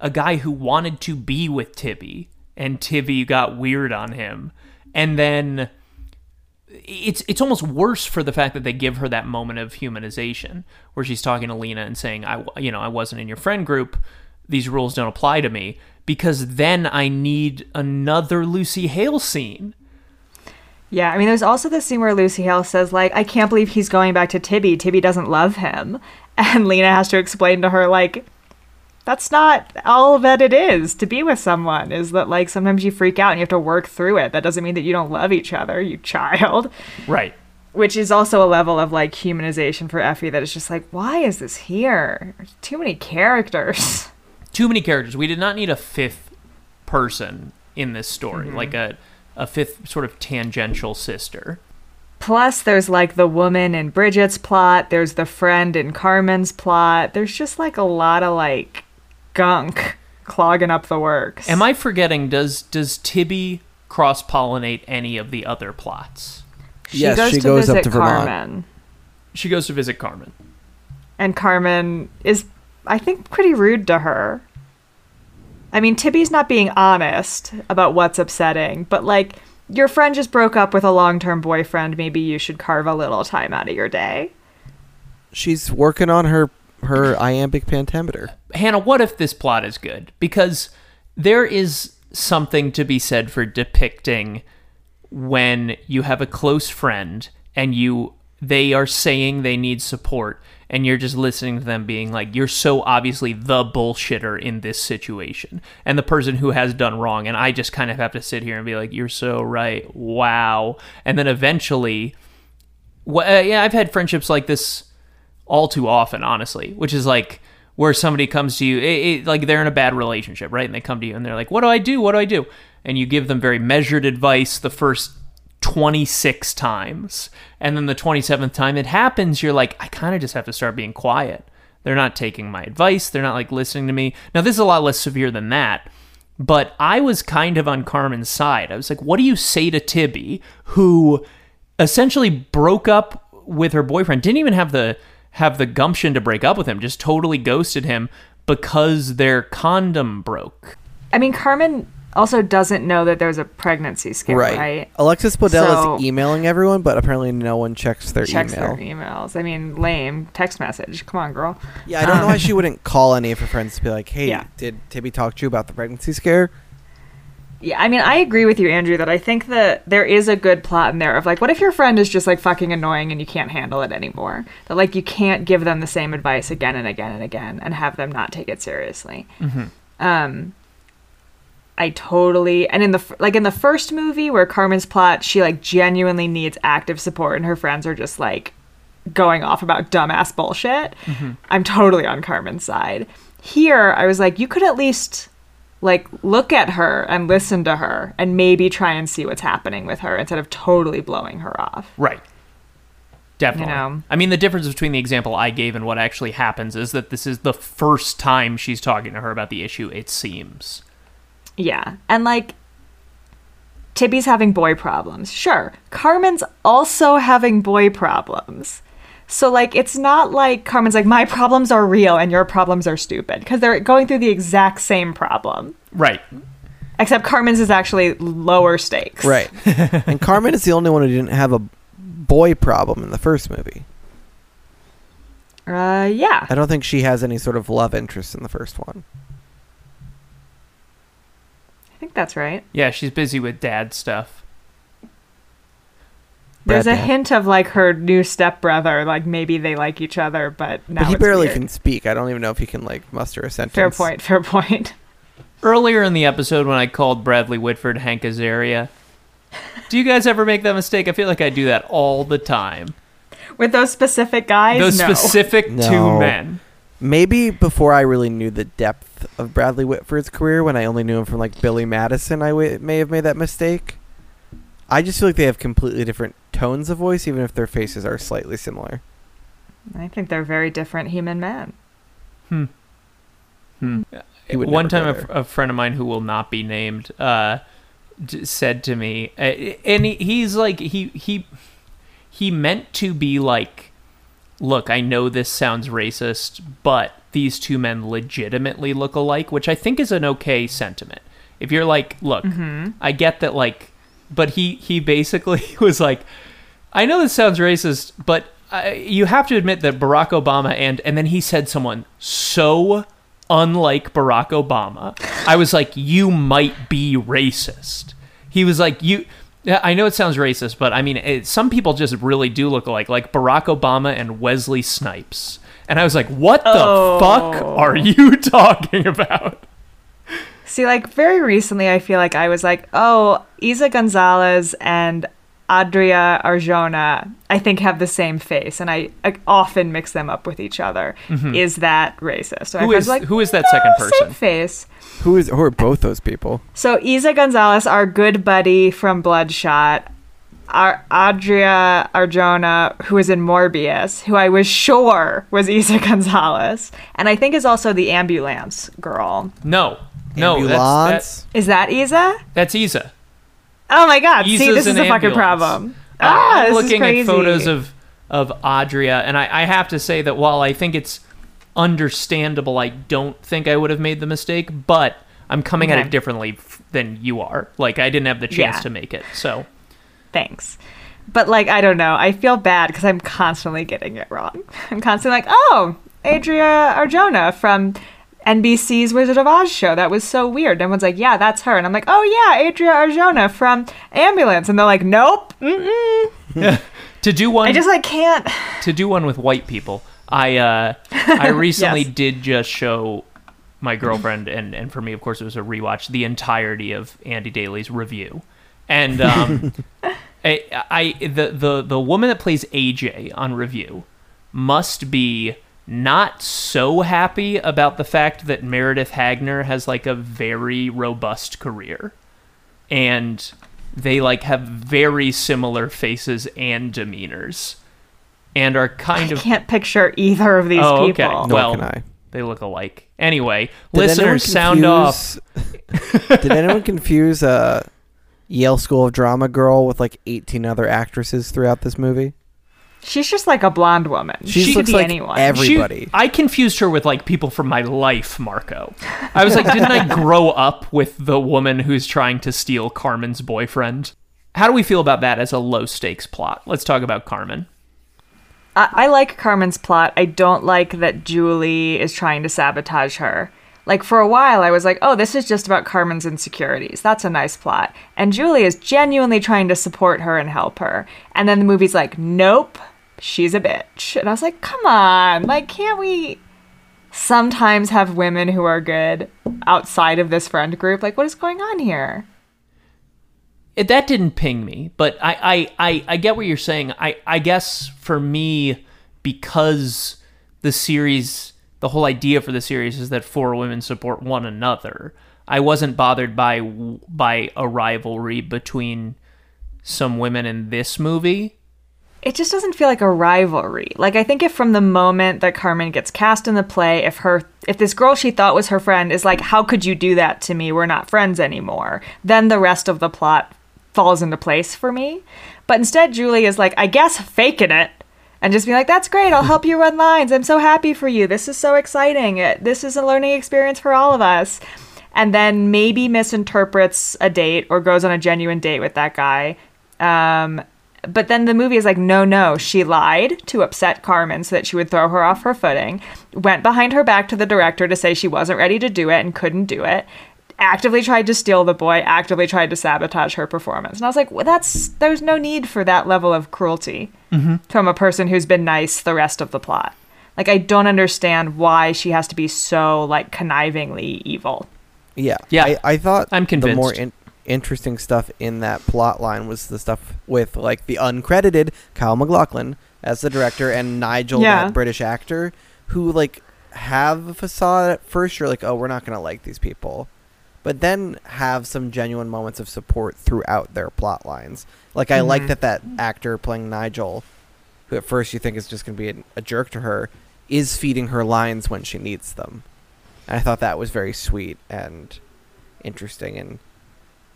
a guy who wanted to be with Tibby, and Tibby got weird on him, and then it's it's almost worse for the fact that they give her that moment of humanization where she's talking to Lena and saying I you know I wasn't in your friend group. These rules don't apply to me. Because then I need another Lucy Hale scene Yeah, I mean, there's also the scene where Lucy Hale says, like, I can't believe he's going back to Tibby. Tibby doesn't love him. And Lena has to explain to her, like, that's not all that it is to be with someone, is that, like, sometimes you freak out and you have to work through it. That doesn't mean that you don't love each other, you child. right Which is also a level of, like, humanization for Effie that is just like, why is this here? There's too many characters. too many characters we did not need a fifth person in this story mm-hmm. like a a fifth sort of tangential sister Plus, there's like the woman in Bridget's plot. There's the friend in Carmen's plot. There's just like a lot of like gunk clogging up the works. am I forgetting does does Tibby cross pollinate any of the other plots She Yes, goes she to goes up visit to Vermont. Carmen, she goes to visit Carmen and Carmen is, I think, pretty rude to her. I mean, Tibby's not being honest about what's upsetting, but like. Your friend just broke up with a long term boyfriend. Maybe you should carve a little time out of your day. She's working on her her iambic pentameter. Hannah, what if this plot is good? Because there is something to be said for depicting when you have a close friend and you they are saying they need support and you're just listening to them being like you're so obviously the bullshitter in this situation and the person who has done wrong and I just kind of have to sit here and be like you're so right wow and then eventually well, uh, yeah I've had friendships like this all too often, honestly, which is like where somebody comes to you, it, it, like they're in a bad relationship, right? And they come to you and they're like, "What do I do? What do I do?" And you give them very measured advice the first 26 times. And then the 27th time it happens, you're like, "I kind of just have to start being quiet." They're not taking my advice, they're not like listening to me. Now, this is a lot less severe than that. But I was kind of on Carmen's side. I was like, what do you say to Tibby, who essentially broke up with her boyfriend, didn't even have the have the gumption to break up with him, just totally ghosted him because their condom broke. I mean, Carmen also doesn't know that there's a pregnancy scare, right? Alexis Bledel So- is emailing everyone, but apparently no one checks their Checks email. their emails. I mean, lame text message. Come on, girl. Yeah, I don't know why she wouldn't call any of her friends to be like, "Hey, Yeah. did Tibby talk to you about the pregnancy scare?" Yeah, I mean, I agree with you, Andrew, that I think that there is a good plot in there of like, what if your friend is just like fucking annoying and you can't handle it anymore? That like you can't give them the same advice again and again and again and have them not take it seriously. Um, I totally and in the like in the first movie where Carmen's plot, she like genuinely needs active support and her friends are just like going off about dumbass bullshit. Mm-hmm. I'm totally on Carmen's side. Here, I was like, you could at least like look at her and listen to her and maybe try and see what's happening with her instead of totally blowing her off. Right. Definitely. You know. I mean, the difference between the example I gave and what actually happens is that this is the first time she's talking to her about the issue, it seems. Yeah. And like Tibby's having boy problems. Sure. Carmen's also having boy problems. So like it's not like Carmen's like my problems are real and your problems are stupid because they're going through the exact same problem. Right. Except Carmen's is actually lower stakes. Right. and Carmen is the only one who didn't have a boy problem in the first movie. Uh yeah. I don't think she has any sort of love interest in the first one. I think that's right. Yeah, she's busy with dad stuff. There's Brad a Pitt. hint of like her new stepbrother, like maybe they like each other, but now but he it's barely weird. can speak. I don't even know if he can like muster a sentence. Fair point. Fair point. Earlier in the episode, when I called Bradley Whitford Hank Azaria, do you guys ever make that mistake? I feel like I do that all the time. With those specific guys? Those no. specific two men. Maybe before I really knew the depth of Bradley Whitford's career, when I only knew him from like Billy Madison, I w- may have made that mistake. I just feel like they have completely different tones of voice, even if their faces are slightly similar. I think they're very different human men. Hmm. Hmm. One time, go a, fr- there. a friend of mine who will not be named uh, d- said to me, uh, and he, he's like, he he he meant to be like, look, I know this sounds racist, but these two men legitimately look alike, which I think is an okay sentiment. If you're like, look, I get that, like, but he he basically was like, I know this sounds racist, but uh, you have to admit that Barack Obama and and then he said someone so unlike Barack Obama. I was like, you might be racist. He was like, you. Yeah, I know it sounds racist, but I mean, it, some people just really do look alike, like Barack Obama and Wesley Snipes. And I was like, what the Oh. fuck are oh. you talking about? See, like very recently, I feel like I was like, oh, Eiza Gonzalez and Adria Arjona, I think have the same face, and I, I often mix them up with each other. Mm-hmm. Is that racist? So Who I was is- like, who is that "No, second oh, Same person?" face. Who is who are both those people? So Eiza Gonzalez, our good buddy from Bloodshot, our Adria Arjona, who is in Morbius, who I was sure was Eiza Gonzalez, and I think is also the ambulance girl. No, no, that's, Ambulance? Is that Eiza? that's Eiza. Oh my god! See, this is a fucking problem. Uh, Ah, I'm looking at photos of of Adria, and I, I have to say that while I think it's understandable, I don't think I would have made the mistake. But I'm coming at it differently f- than you are. Like I didn't have the chance Yeah. to make it, so Thanks. But like, I don't know. I feel bad because I'm constantly getting it wrong. I'm constantly like, oh, Adria Arjona from NBC's Wizard of Oz show. That was so weird. Everyone's like, yeah, that's her. And I'm like, oh yeah, Adria Arjona from Ambulance. And they're like, nope. Mm-mm. to do one I just like can't. to do one with white people. I uh, I recently Yes. did just show my girlfriend and and for me, of course, it was a rewatch the entirety of Andy Daly's review, and um, I, I the the the woman that plays AJ on review must be not so happy about the fact that Meredith Hagner has like a very robust career and they like have very similar faces and demeanors and are kind I of can't picture either of these Oh, people. okay. Nor Well, can I. they look alike. Anyway, Did anyone listeners, sound off. Did anyone confuse uh, Yale School of Drama girl with like 18 other actresses throughout this movie? She's just like a blonde woman. She She, could looks be like anyone. every- She- I confused her with like people from my life, Marco. I was like, didn't I grow up with the woman who's trying to steal Carmen's boyfriend? How do we feel about that as a low stakes plot? Let's talk about Carmen. I, I like Carmen's plot. I don't like that Julie is trying to sabotage her. Like for a while, I was like, oh, this is just about Carmen's insecurities. That's a nice plot. And Julie is genuinely trying to support her and help her. And then the movie's like, nope, she's a bitch. And I was like, come on. Like, can't we sometimes have women who are good outside of this friend group? Like, what is going on here? it, that didn't ping me, but I, I, I, I get what you're saying. I, I guess for me, because the series, the whole idea for the series is that four women support one another. I wasn't bothered by by a rivalry between some women in this movie. it just doesn't feel like a rivalry. Like I think if from the moment that Carmen gets cast in the play, if her if this girl she thought was her friend is like, How could you do that to me? We're not friends anymore, then the rest of the plot falls into place for me. But instead Julie is like, I guess faking it and just be like, That's great, I'll help you run lines. I'm so happy for you. This is so exciting. This is a learning experience for all of us. And then maybe misinterprets a date or goes on a genuine date with that guy. Um, but then the movie is like, no, no, she lied to upset Carmen so that she would throw her off her footing, went behind her back to the director to say she wasn't ready to do it and couldn't do it, actively tried to steal the boy, actively tried to sabotage her performance. And I was like, well, that's, there's no need for that level of cruelty mm-hmm. from a person who's been nice the rest of the plot. Like, I don't understand why she has to be so, like, connivingly evil. Yeah, Yeah. I, I thought I'm convinced. the more in- interesting stuff in that plot line was the stuff with like the uncredited Kyle MacLachlan as the director and Nigel, Yeah. that British actor, who like have a facade at first. You're like, oh, we're not gonna like these people, but then have some genuine moments of support throughout their plot lines. Like I like Mhm. that that actor playing Nigel, who at first you think is just gonna be a, a jerk to her, is feeding her lines when she needs them. And I thought that was very sweet and interesting and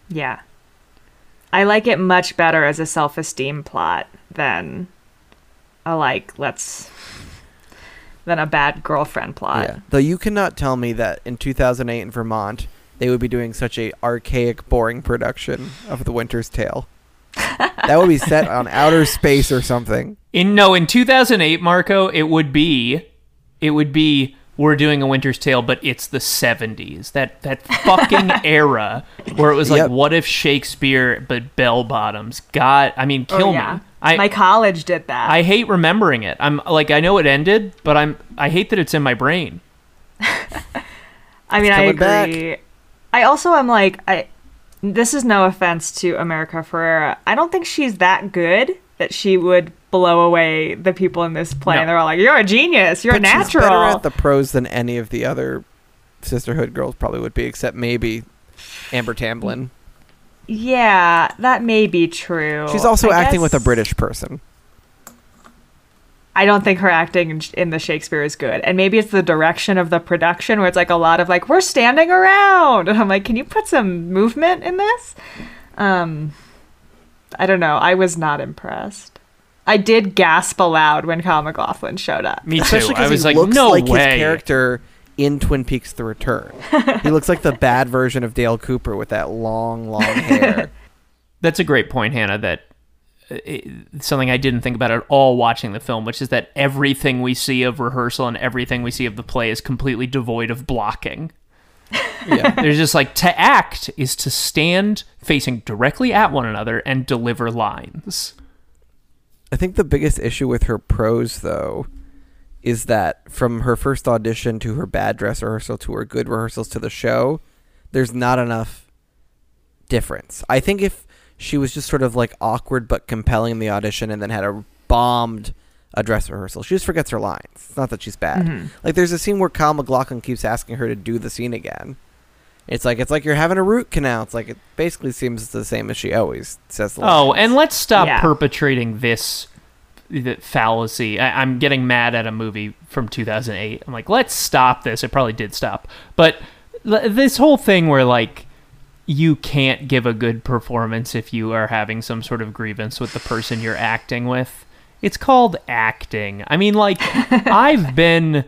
Yeah. I like it much better as a self esteem plot than a like let's than a bad girlfriend plot. Yeah. Though you cannot tell me that in 2008 in Vermont they would be doing such a archaic, boring production of The Winter's Tale. that would be set on outer space or something. In no, in 2008, Marco, it would be, it would be we're doing a Winter's Tale, but it's the 70s. That that fucking era where it was like, Yep. what if Shakespeare but bell bottoms? God, I mean, Oh, kill yeah. me. I My college did that. I hate remembering it. I'm like, I know it ended, but I'm I hate that it's in my brain. I mean, I agree. back. I also am like, I. This is no offense to America Ferrera. I don't think she's that good that she would blow away the people in this play. No. And they're all like, "You're a genius. You're but a She's better natural." at the pros than any of the other Sisterhood girls probably would be, except maybe Amber Tamblyn. yeah, that may be true. She's also I acting with a British person. I don't think her acting in- in the Shakespeare is good. And maybe it's the direction of the production where it's like a lot of like, we're standing around. And I'm like, can you put some movement in this? Um, I don't know. I was not impressed. I did gasp aloud when Kyle MacLachlan showed up. Me too. Especially I because was he like, looks no like way. his character in Twin Peaks: The Return. he looks like the bad version of Dale Cooper with that long, long hair. That's a great point, Hannah. That it, something I didn't think about at all watching the film, which is that everything we see of rehearsal and everything we see of the play is completely devoid of blocking. yeah. There's just like to act is to stand facing directly at one another and deliver lines. I think the biggest issue with her prose, though, is that from her first audition to her bad dress rehearsal to her good rehearsals to the show, there's not enough difference. I think if she was just sort of like awkward but compelling in the audition and then had a bombed a dress rehearsal, she just forgets her lines. It's not that she's bad. Mhm. Like there's a scene where Kyle MacLachlan keeps asking her to do the scene again. It's like it's like you're having a root canal. It's like it basically seems the same as she always says. The Oh, lines. and let's stop Yeah. perpetrating this the fallacy. I, I'm getting mad at a movie from 2008. I'm like, let's stop this. It probably did stop, but l- this whole thing where like you can't give a good performance if you are having some sort of grievance with the person you're acting with. It's called acting. I mean, like I've been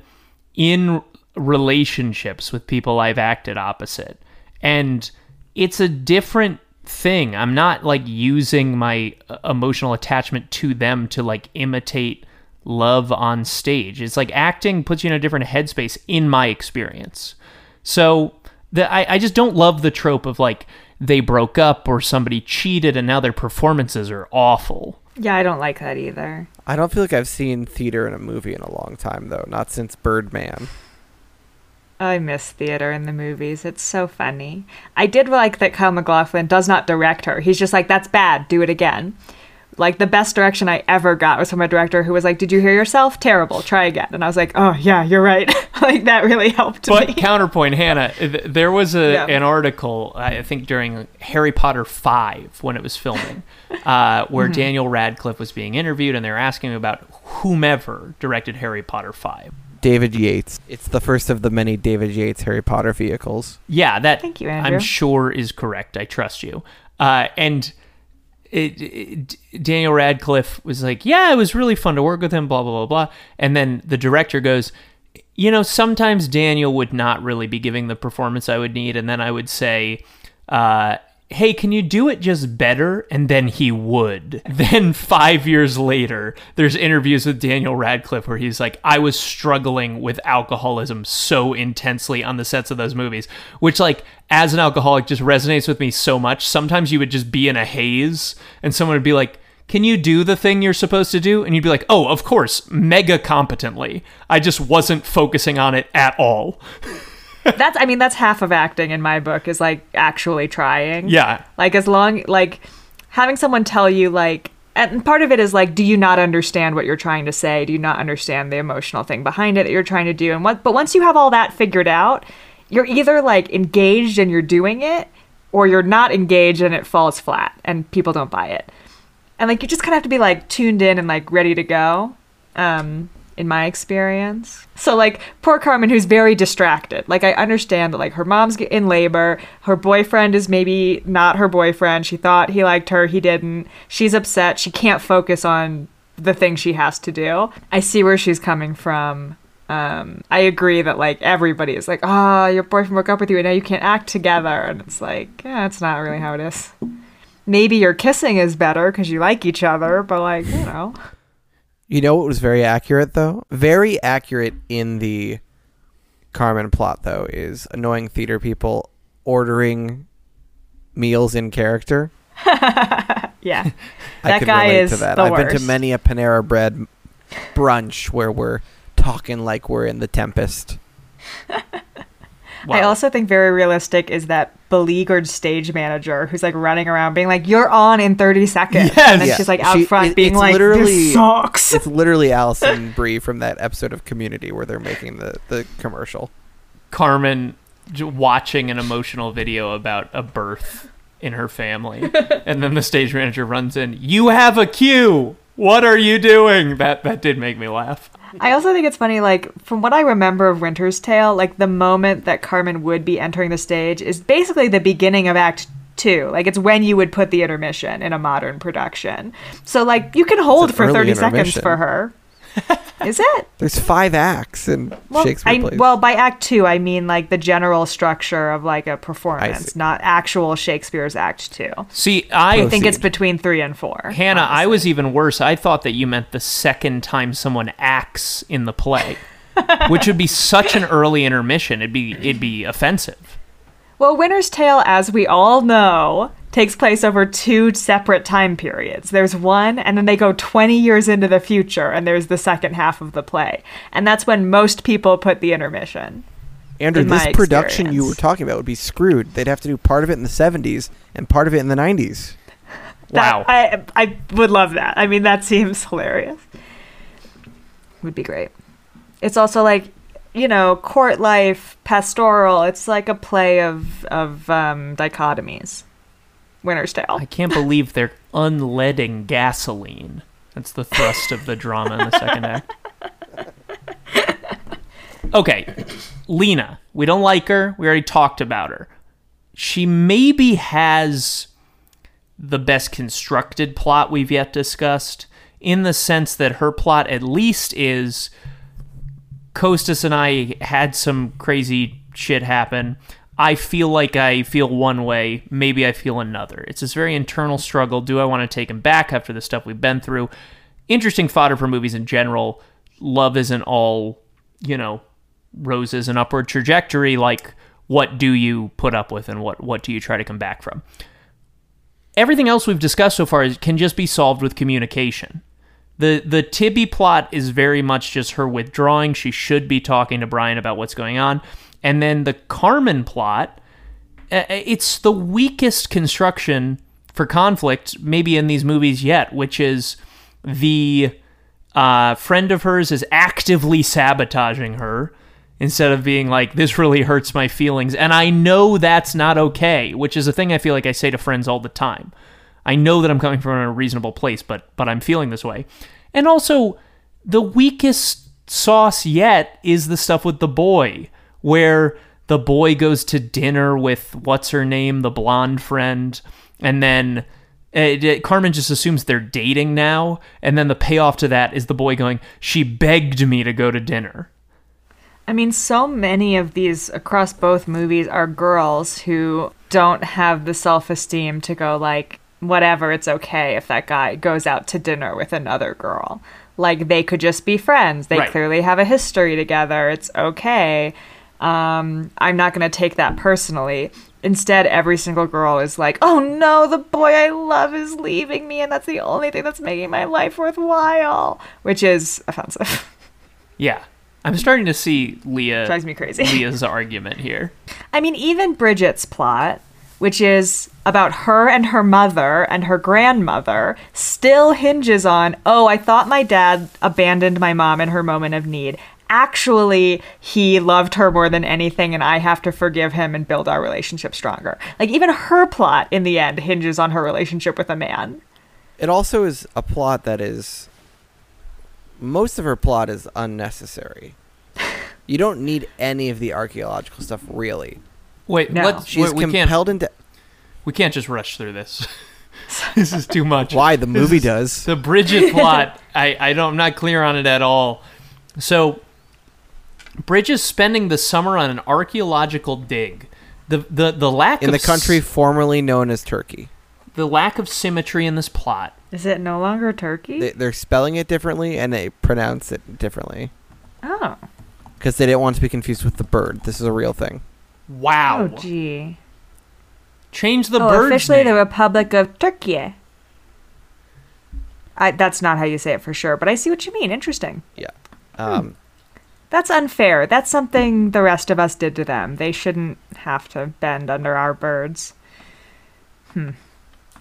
in relationships with people I've acted opposite. And it's a different thing. I'm not like using my uh, emotional attachment to them to like imitate love on stage. It's like acting puts you in a different headspace in my experience. So the, I, I just don't love the trope of like they broke up or somebody cheated and now their performances are awful. Yeah, I don't like that either. I don't feel like I've seen theater in a movie in a long time, though. Not since Birdman. I miss theater in the movies. It's so funny. I did like that Kyle MacLachlan does not direct her. He's just like, that's bad. Do it again. Like, the best direction I ever got was from a director who was like, Did you hear yourself? Terrible. Try again. And I was like, Oh, yeah, you're right. like, that really helped But me. counterpoint, Hannah, th- there was a Yeah. an article I think during Harry Potter five when it was filming, uh, where Mm-hmm. Daniel Radcliffe was being interviewed, and they were asking about whomever directed Harry Potter five. David Yates. It's the first of the many David Yates Harry Potter vehicles. Yeah, that Thank you, Andrew. I'm sure is correct. I trust you. Uh, and it, it, Daniel Radcliffe was like, "Yeah, it was really fun to work with him." Blah blah blah blah. And then the director goes, "You know, sometimes Daniel would not really be giving the performance I would need, and then I would say." Uh, Hey, can you do it just better? And then he would. Then five years later, there's interviews with Daniel Radcliffe where he's like, I was struggling with alcoholism so intensely on the sets of those movies, which, like, as an alcoholic, just resonates with me so much. Sometimes you would just be in a haze and someone would be like, Can you do the thing you're supposed to do? And you'd be like, Oh, of course, mega competently. I just wasn't focusing on it at all. that's, I mean, that's half of acting in my book is like actually trying. Yeah. Like, as long, like, having someone tell you, like, and part of it is like do you not understand what you're trying to say do you not understand the emotional thing behind it that you're trying to do and what but once you have all that figured out you're either like engaged and you're doing it or you're not engaged and it falls flat and people don't buy it and like you just kind of have to be like tuned in and like ready to go um in my experience. So like poor carmen who's very distracted. Like i understand that like her mom's in labor. Her boyfriend is maybe not her boyfriend. She thought he liked her. He didn't. She's upset. She can't focus on the thing she has to do. I see where she's coming from. Um, I agree that like everybody is like, oh, your boyfriend broke up with you and now you can't act together, and it's like, yeah, it's not really how it is. Maybe your kissing is better because you like each other, but like, you know, You know what was very accurate though? Very accurate in the Carmen plot though is annoying theater people ordering meals in character. yeah, I That guy relate is to that. the I've been to many a Panera Bread brunch where we're talking like we're in the Tempest. Wow. I also think very realistic is that beleaguered stage manager who's like running around being like, "You're on in 30 seconds," Yes. and then Yeah. she's like out She- front it- being like, literally- "This sucks." It's literally Alison Brie from that episode of Community where they're making the, the commercial. Carmen watching an emotional video about a birth in her family, and then the stage manager runs in. You have a cue. What are you doing? That that did make me laugh. I also think it's funny, like, from what I remember of Winter's Tale, like, the moment that Carmen would be entering the stage is basically the beginning of Act Two. Like, it's when you would put the intermission in a modern production. So, like, you can hold for 30 seconds for her. is it? There's five acts in Well, Shakespeare I, plays. well, by Act Two, I mean, like, the general structure of, like, a performance, not actual Shakespeare's Act Two. See, I I think it's between three and four. Hannah, I was even worse. I thought that you meant the second time someone acts in the play, which would be such an early intermission. It'd be it'd be offensive. Well, Winter's Tale, as we all know, takes place over two separate time periods. There's one, and then they go 20 years into the future, and there's the second half of the play. And that's when most people put the intermission. Andrew, in this my production you were talking about would be screwed. They'd have to do part of it in the 70s and part of it in the 90s. Wow. I, I would love that. I mean, that seems hilarious. Would be great. It's also like, you know, court life, pastoral. It's like a play of, of um, dichotomies. Winter's Tale. I can't believe they're unleading gasoline. That's the thrust of the drama in the second act. Okay, Lena. We don't like her. We already talked about her. She maybe has the best constructed plot we've yet discussed, in the sense that her plot at least is Kostos and I had some crazy shit happen. I feel like I feel one way, maybe I feel another. It's this very internal struggle. Do I want to take him back after the stuff we've been through? Interesting fodder for movies in general. Love isn't all, you know, roses and upward trajectory. Like, what do you put up with and what, what do you try to come back from? Everything else we've discussed so far is, can just be solved with communication. The the Tibby plot is very much just her withdrawing. She should be talking to Brian about what's going on. And then the Carmen plot, uh, it's the weakest construction for conflict maybe in these movies yet, which is the uh, friend of hers is actively sabotaging her instead of being like, this really hurts my feelings. And I know that's not okay, which is a thing I feel like I say to friends all the time. I know that I'm coming from a reasonable place, but but I'm feeling this way. And also, the weakest sauce yet is the stuff with the boy, where the boy goes to dinner with what's her name, the blonde friend, and then it, it- Carmen just assumes they're dating now, and then the payoff to that is the boy going, "She begged me to go to dinner." I mean, so many of these across both movies are girls who don't have the self esteem to go, like, whatever, it's okay if that guy goes out to dinner with another girl. Like, they could just be friends. They Right. clearly have a history together. It's okay. Um, I'm not going to take that personally. Instead, every single girl is like, oh no, the boy I love is leaving me, and that's the only thing that's making my life worthwhile, which is offensive. Yeah, I'm starting to see Leah Drives me crazy. Leah's argument here. I mean, even Bridget's plot, which is about her and her mother and her grandmother, still hinges on, oh, I thought my dad abandoned my mom in her moment of need. Actually, he loved her more than anything, and I have to forgive him and build our relationship stronger. Like, even her plot in the end hinges on her relationship with a man. It also is a plot that is. Most of her plot is unnecessary. you don't need any of the archaeological stuff, really. Wait, No. let's, She's we, we can't compelled into. we can't just rush through this. this is too much. Why the movie is- does? The Bridget plot, I, I don't I'm not clear on it at all. So Bridget's spending the summer on an archaeological dig. The the the lack in of the country s- formerly known as Turkey. the lack of symmetry in this plot. Is it no longer Turkey? They, they're spelling it differently and they pronounce it differently oh. because they didn't want to be confused with the bird. This is a real thing. Wow. Oh, gee. Change the oh, bird's officially name. the Republic of Turkey. I, that's not how you say it for sure, but I see what you mean. Interesting. Yeah. Um, That's unfair. That's something the rest of us did to them. They shouldn't have to bend under our birds. Hmm.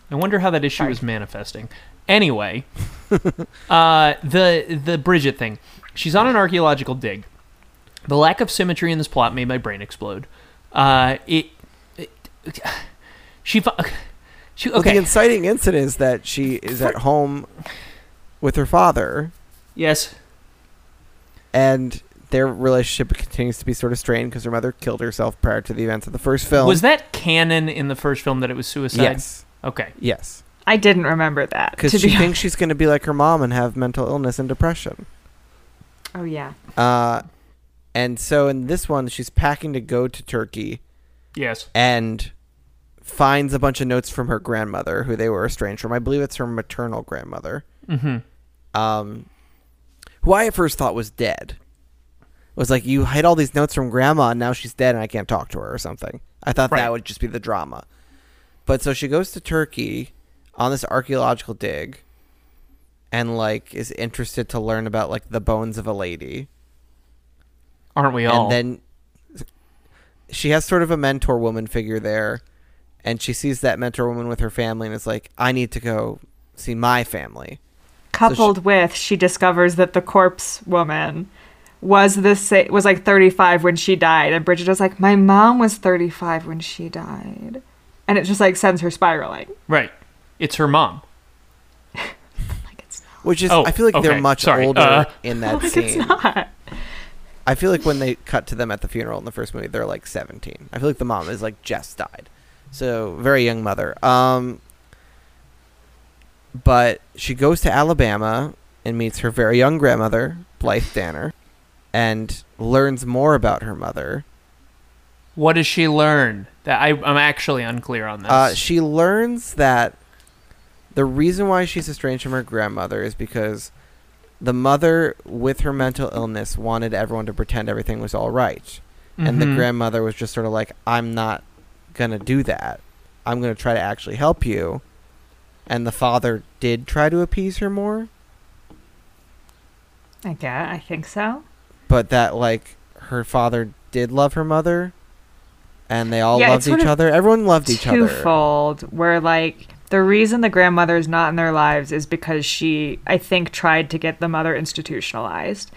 I wonder how that issue Sorry. is manifesting. Anyway, uh, the the Bridget thing. She's on an archaeological dig. The lack of symmetry in this plot made my brain explode. Uh, it, it she fu- she well, the inciting incident is that she is at home with her father, yes. and their relationship continues to be sort of strained because her mother killed herself prior to the events of the first film. Was that canon in the first film that it was suicide? Yes. Okay. Yes. I didn't remember that. Because to she be thinks she's going to be like her mom and have mental illness and depression. Oh yeah. Uh, and so in this one, she's packing to go to Turkey Yes. and finds a bunch of notes from her grandmother, who they were estranged from. I believe it's her maternal grandmother, Mm-hmm. um, who I at first thought was dead. Was like you hid all these notes from grandma, and now she's dead, and I can't talk to her or something. I thought Right. that would just be the drama. But so she goes to Turkey on this archaeological dig, and like is interested to learn about like the bones of a lady. Aren't we all? And then she has sort of a mentor woman figure there, and she sees that mentor woman with her family, and is like, "I need to go see my family." Coupled with, she discovers that the corpse woman was the sa- was like 35 when she died, and Bridget was like, "My mom was 35 when she died," and it just like sends her spiraling. right. It's her mom. Like it's not. Which is, Oh, I feel like okay, they're much sorry, older uh, in that Like it's scene. not. I feel like when they cut to them at the funeral in the first movie, they're like 17. I feel like the mom is like just died, so very young mother. Um, but she goes to Alabama and meets her very young grandmother, Blythe Danner, and learns more about her mother. What does she learn? That I, I'm actually unclear on this. Uh, she learns that the reason why she's estranged from her grandmother is because the mother, with her mental illness, wanted everyone to pretend everything was all right. And the Mhm. grandmother was just sort of like, I'm not going to do that. I'm going to try to actually help you. And the father did try to appease her more, I get. I think so. But that, like, her father did love her mother. And they all Yeah, loved each other. Everyone loved each other. twofold where like the reason the grandmother is not in their lives is because she i think tried to get the mother institutionalized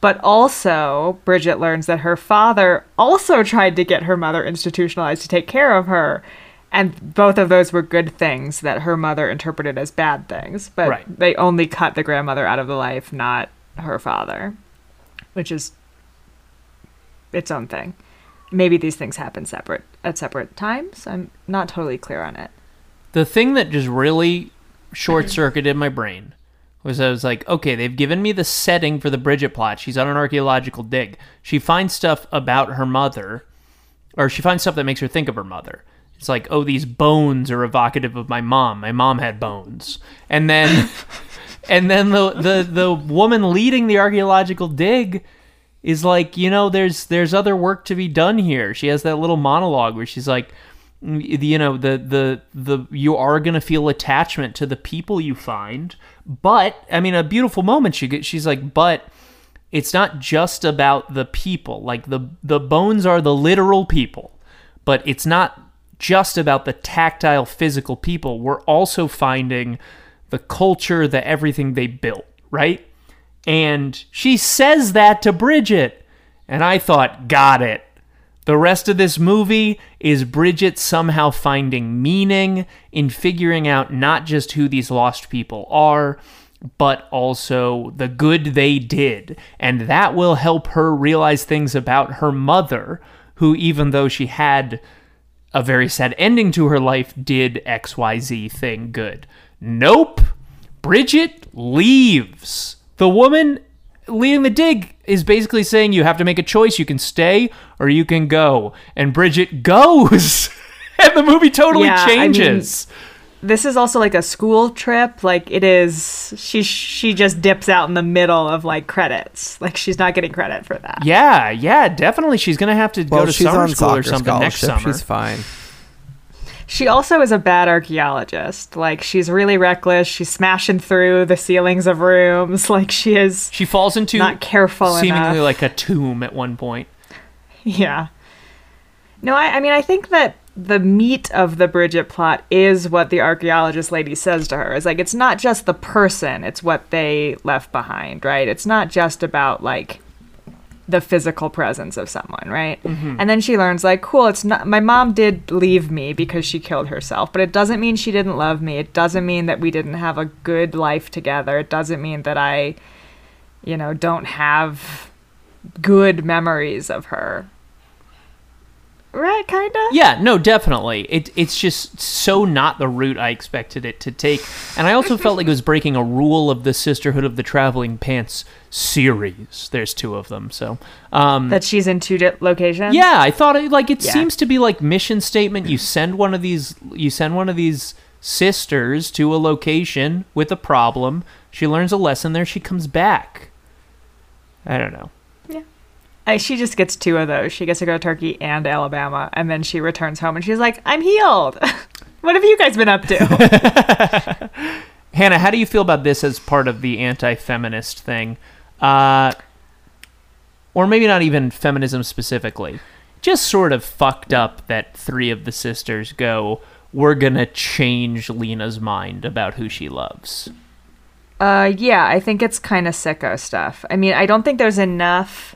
but also bridget learns that her father also tried to get her mother institutionalized to take care of her and both of those were good things that her mother interpreted as bad things but Right. they only cut the grandmother out of the life not her father which is its own thing maybe these things happen separate at separate times. I'm not totally clear on it. the thing that just really short circuited my brain was I was like, okay, they've given me the setting for the Bridget plot. She's on an archaeological dig. She finds stuff about her mother, or she finds stuff that makes her think of her mother. It's like, oh, these bones are evocative of my mom. My mom had bones, and then, and then the the the woman leading the archaeological dig is like, you know, there's there's other work to be done here. She has that little monologue where she's like, mm, you know the the the you are gonna feel attachment to the people you find but i mean a beautiful moment she get she's like but it's not just about the people like the the bones are the literal people but it's not just about the tactile physical people. We're also finding the culture, the everything they built, right? And she says that to Bridget. And I thought, got it. The rest of this movie is Bridget somehow finding meaning in figuring out not just who these lost people are, but also the good they did. And that will help her realize things about her mother, who, even though she had a very sad ending to her life, did XYZ thing good. Nope. Bridget leaves. The woman leading the dig is basically saying you have to make a choice. You can stay or you can go. And Bridget goes. and the movie totally Yeah, I mean- changes. This is also like a school trip. Like it is, she she just dips out in the middle of like credits. Like she's not getting credit for that. yeah, yeah, definitely. She's going to have to Well, go to summer school or something next summer. She's fine. She also is a bad archaeologist. Like she's really reckless. She's smashing through the ceilings of rooms. Like she is She falls into not careful seemingly enough. like a tomb at one point. Yeah. No, I, I mean, I think that the meat of the Bridget plot is what the archaeologist lady says to her. Is like, it's not just the person, it's what they left behind, right? It's not just about, like, the physical presence of someone, right? Mm-hmm. And then she learns, like, cool, it's not, my mom did leave me because she killed herself, but it doesn't mean she didn't love me. It doesn't mean that we didn't have a good life together. It doesn't mean that I, you know, don't have good memories of her. Right, kind of? Yeah, no, definitely. It it's just so not the route I expected it to take, and I also felt like it was breaking a rule of the Sisterhood of the Traveling Pants series. There's two of them, so um, That she's in two di- locations? yeah, I thought it like it Yeah. seems to be like mission statement. You send one of these, you send one of these sisters to a location with a problem. She learns a lesson there. She comes back. I don't know. She just gets two of those. She gets to go to Turkey and Alabama, and then she returns home and she's like, I'm healed. what have you guys been up to? Hannah, how do you feel about this as part of the anti-feminist thing, uh, or maybe not even feminism specifically? Just sort of fucked up that three of the sisters go. We're gonna change Lena's mind about who she loves. uh, yeah, I think it's kind of sicko stuff. I mean, I don't think there's enough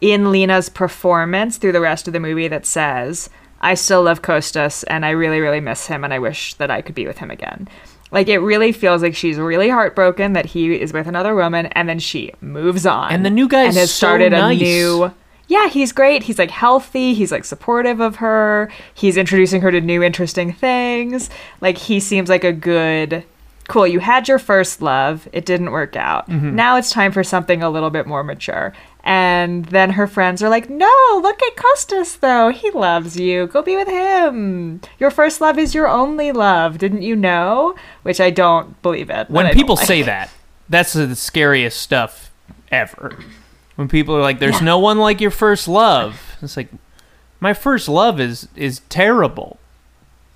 in Lena's performance through the rest of the movie that says, I still love Kostos and I really, really miss him and I wish that I could be with him again. Like, it really feels like she's really heartbroken that he is with another woman and then she moves on. And the new guy and has so started nice. a new. Yeah, he's great. He's like healthy. He's like supportive of her. He's introducing her to new interesting things. Like, he seems like a good. Cool, you had your first love. It didn't work out. Mm-hmm. Now it's time for something a little bit more mature. And then her friends are like, no, look at Kostos, though. He loves you. Go be with him. Your first love is your only love. Didn't you know? Which I don't believe it. When people like. say that, that's the scariest stuff ever. When people are like, "There's Yeah. no one like your first love," it's like, my first love is is terrible.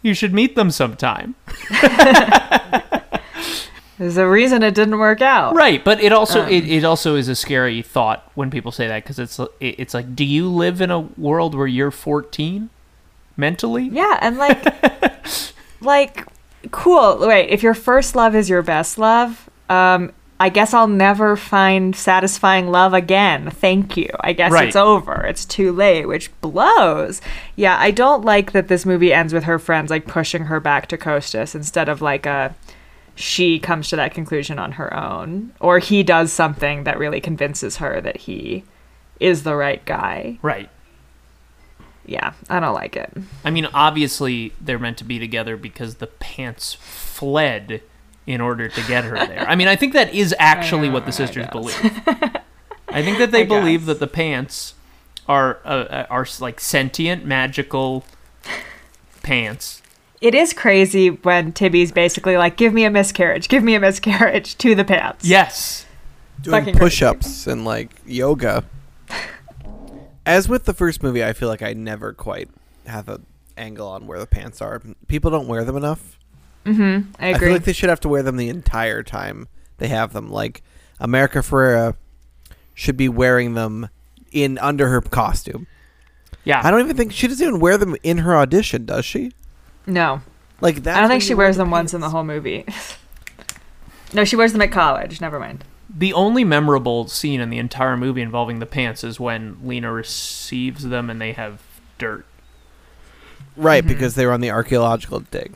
You should meet them sometime. There's a reason it didn't work out. Right, but it also Um. it, it also is a scary thought when people say that because it's it, it's like, do you live in a world where you're 14 mentally? Yeah, and like, like, cool. Wait, if your first love is your best love, um, I guess I'll never find satisfying love again. Thank you. I guess Right. it's over. It's too late, which blows. Yeah, I don't like that this movie ends with her friends like pushing her back to Kostos instead of like a she comes to that conclusion on her own or he does something that really convinces her that he is the right guy. Right. Yeah, I don't like it. I mean, obviously they're meant to be together because the pants fled in order to get her there. I mean, I think that is actually what the sisters guess. believe. I think that they I believe guess. that the pants are uh, uh, are like sentient, magical pants. It is crazy when Tibby's basically like, "Give me a miscarriage, give me a miscarriage" to the pants. Yes. doing push-ups and like yoga. As with the first movie, I feel like I never quite have an angle on where the pants are. People don't wear them enough. Mm-hmm. I I, agree. feel like they should have to wear them the entire time they have them. Like America Ferrera should be wearing them in under her costume. Yeah. I don't even think she doesn't even wear them in her audition, does she? No, Like that. I don't think she wears them once in the whole movie. no, she wears them at college. Never mind. The only memorable scene in the entire movie involving the pants is when Lena receives them and they have dirt. Right, mm-hmm. because they were on the archaeological dig.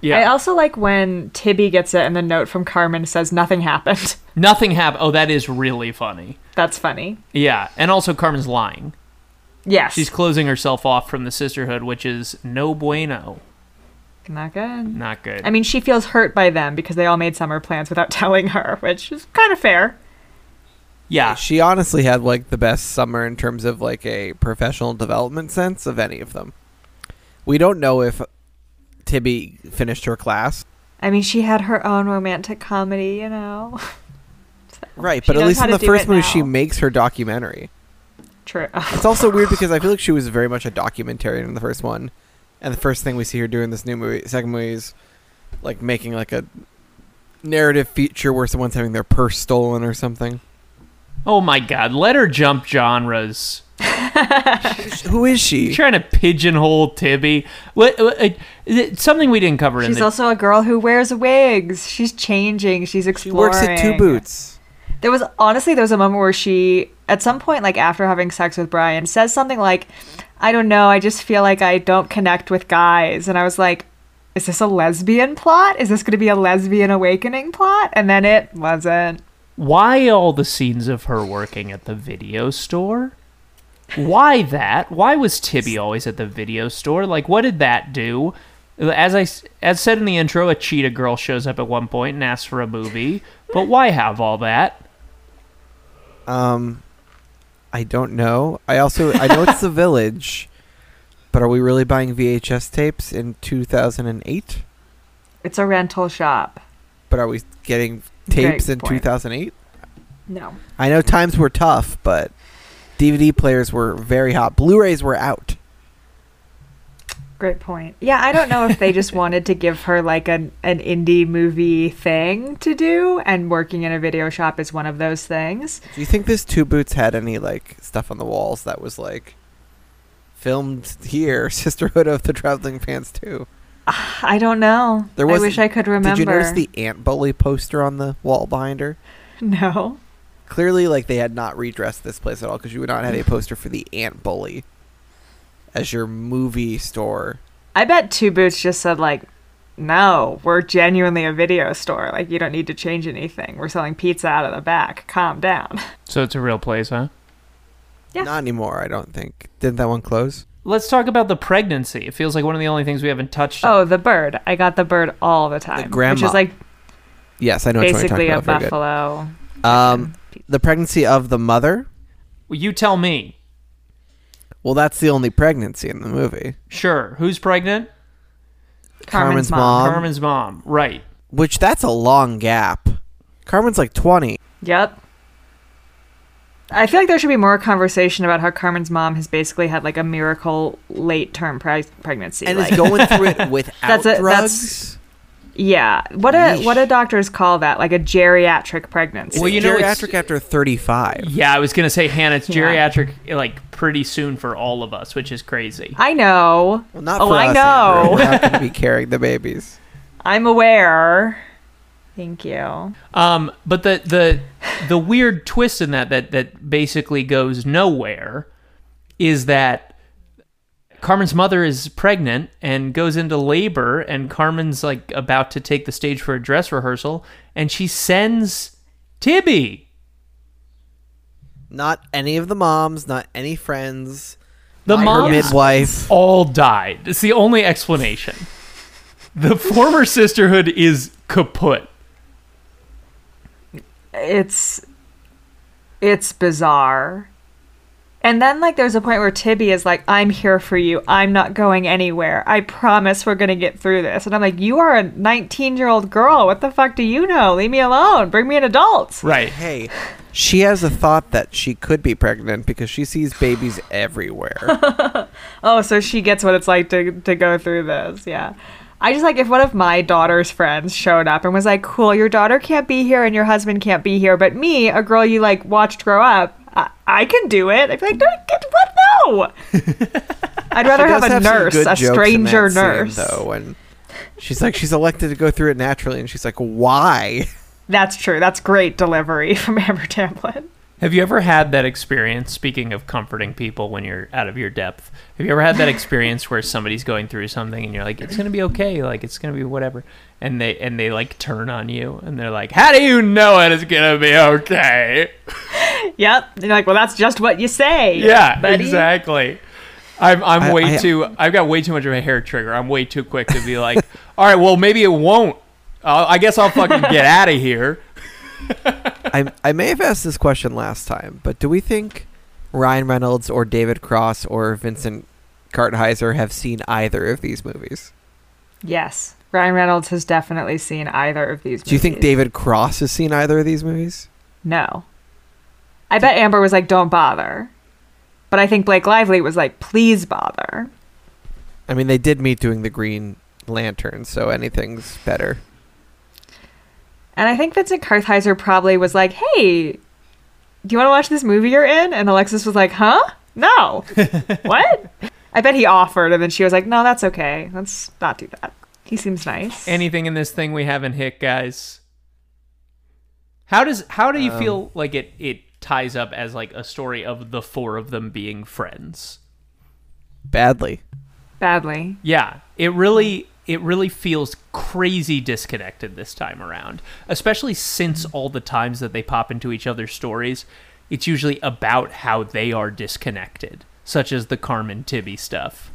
Yeah. I also like when Tibby gets it and the note from Carmen says nothing happened. Nothing happened. Oh, that is really funny. That's funny. Yeah. And also, Carmen's lying. Yes. She's closing herself off from the sisterhood, which is no bueno. not good. Not good. I mean, she feels hurt by them because they all made summer plans without telling her, which is kind of fair. yeah. She honestly had like the best summer in terms of like a professional development sense of any of them. We don't know if Tibby finished her class. I mean, she had her own romantic comedy, you know. Right, but at least in the first movie now. she makes her documentary. True. It's also weird because I feel like she was very much a documentarian in the first one, and the first thing we see her do in this new movie, second movie, is like making like a narrative feature where someone's having their purse stolen or something. Oh my God. Let her jump genres. Who is she? You're trying to pigeonhole Tibby. What? what uh, something we didn't cover in She's the. also a girl who wears wigs. She's changing. She's exploring. She works at Two Boots. There was honestly there was a moment where she at some point like after having sex with Brian says something like I don't know, I just feel like I don't connect with guys and I was like is this a lesbian plot? Is this going to be a lesbian awakening plot? And then it wasn't. Why all the scenes of her working at the video store? Why that? Why was Tibby always at the video store? Like, what did that do? As I as said in the intro, a cheetah girl shows up at one point and asks for a movie. But why have all that? Um, I don't know. I also I know it's the village, but are we really buying VHS tapes in 2008? It's a rental shop. But are we getting Great tapes in point. 2008? No. I know times were tough, but DVD players were very hot. Blu-rays were out. Great point. Yeah, I don't know if they just wanted to give her like an an indie movie thing to do and working in a video shop is one of those things. Do you think this Two Boots had any like stuff on the walls that was like filmed here, Sisterhood of the Traveling Pants too? I don't know. There was, I wish I could remember. Did you notice the ant bully poster on the wall behind her? No. Clearly, like they had not redressed this place at all because you would not have a poster for the ant bully as your movie store. I bet Two Boots just said like, "No, we're genuinely a video store. Like you don't need to change anything. We're selling pizza out of the back. Calm down." So it's a real place, huh? Yeah. Not anymore, I don't think. Didn't that one close? Let's talk about the pregnancy. It feels like one of the only things we haven't touched on. Oh, the bird. I got the bird all the time. Which grandma. which is like Yes, I know. which one you're basically talking a about. Buffalo. Um, the pregnancy of the mother. Well, you tell me. Well, that's the only pregnancy in the movie. Sure. Who's pregnant? Carmen's, Carmen's mom. mom. Carmen's mom. Right. Which that's a long gap. Carmen's like twenty. Yep. I feel like there should be more conversation about how Carmen's mom has basically had like a miracle late term pre- pregnancy. and like, is going through it without That's a- drugs. that's- yeah. What a Yeesh. what do doctors call that? Like a geriatric pregnancy. Well, you know, it's- geriatric after thirty-five. Yeah, I was gonna say, Hannah, it's Yeah. geriatric like pretty soon for all of us, which is crazy. I know. Well, not Oh, for I us, know. Amber. We're not going to be carrying the babies. I'm aware. Thank you. Um, but the the the weird twist in that that that basically goes nowhere is that Carmen's mother is pregnant and goes into labor, and Carmen's like about to take the stage for a dress rehearsal, and she sends Tibby. Not any of the moms, not any friends. The not her moms midwife. all died. It's the only explanation. The former sisterhood is kaput. It's it's bizarre. And then like there's a point where Tibby is like, I'm here for you. I'm not going anywhere. I promise we're gonna get through this. And I'm like, You are a nineteen year old girl. What the fuck do you know? Leave me alone. Bring me an adult. Right. Hey, she has a thought that she could be pregnant because she sees babies everywhere. Oh, so she gets what it's like to to go through this. Yeah. I just like if one of my daughter's friends showed up and was like, "Cool, your daughter can't be here and your husband can't be here, but me, a girl you like watched grow up, I, I can do it." I'd be like, "Don't get what? no. I'd rather have a some nurse, a stranger that scene, nurse. though, when she's like, she's elected to go through it naturally, and she's like, why? That's true. That's great delivery from Amber Tamblyn. Have you ever had that experience, speaking of comforting people when you're out of your depth? Have you ever had that experience where somebody's going through something and you're like, it's going to be okay, like it's going to be whatever. And they and they like turn on you and they're like, "How do you know it is going to be okay?" Yep. And you're like, well, that's just what you say. Yeah, buddy. exactly. I'm I'm I- way I- too I've got way too much of a hair trigger. I'm way too quick to be like, "All right, well, maybe it won't. Uh, I guess I'll fucking get out of here." I I may have asked this question last time, but do we think Ryan Reynolds or David Cross or Vincent Kartheiser have seen either of these movies? Yes. Ryan Reynolds has definitely seen either of these movies. Do you think. David Cross has seen either of these movies? No. I bet Amber was like, don't bother. But I think Blake Lively was like, please bother. I mean, they did meet doing the Green Lantern, so anything's better. And I think Vincent Kartheiser probably was like, hey, do you want to watch this movie you're in? And Alexis was like, huh? No. what? I bet he offered, and then she was like, no, that's okay. Let's not do that. He seems nice. Anything in this thing we haven't hit, guys? How does how do you Um, feel like it it ties up as like a story of the four of them being friends? Badly. Badly. Yeah, it really it really feels crazy disconnected this time around, especially since all the times that they pop into each other's stories, it's usually about how they are disconnected, such as the Carmen Tibby stuff.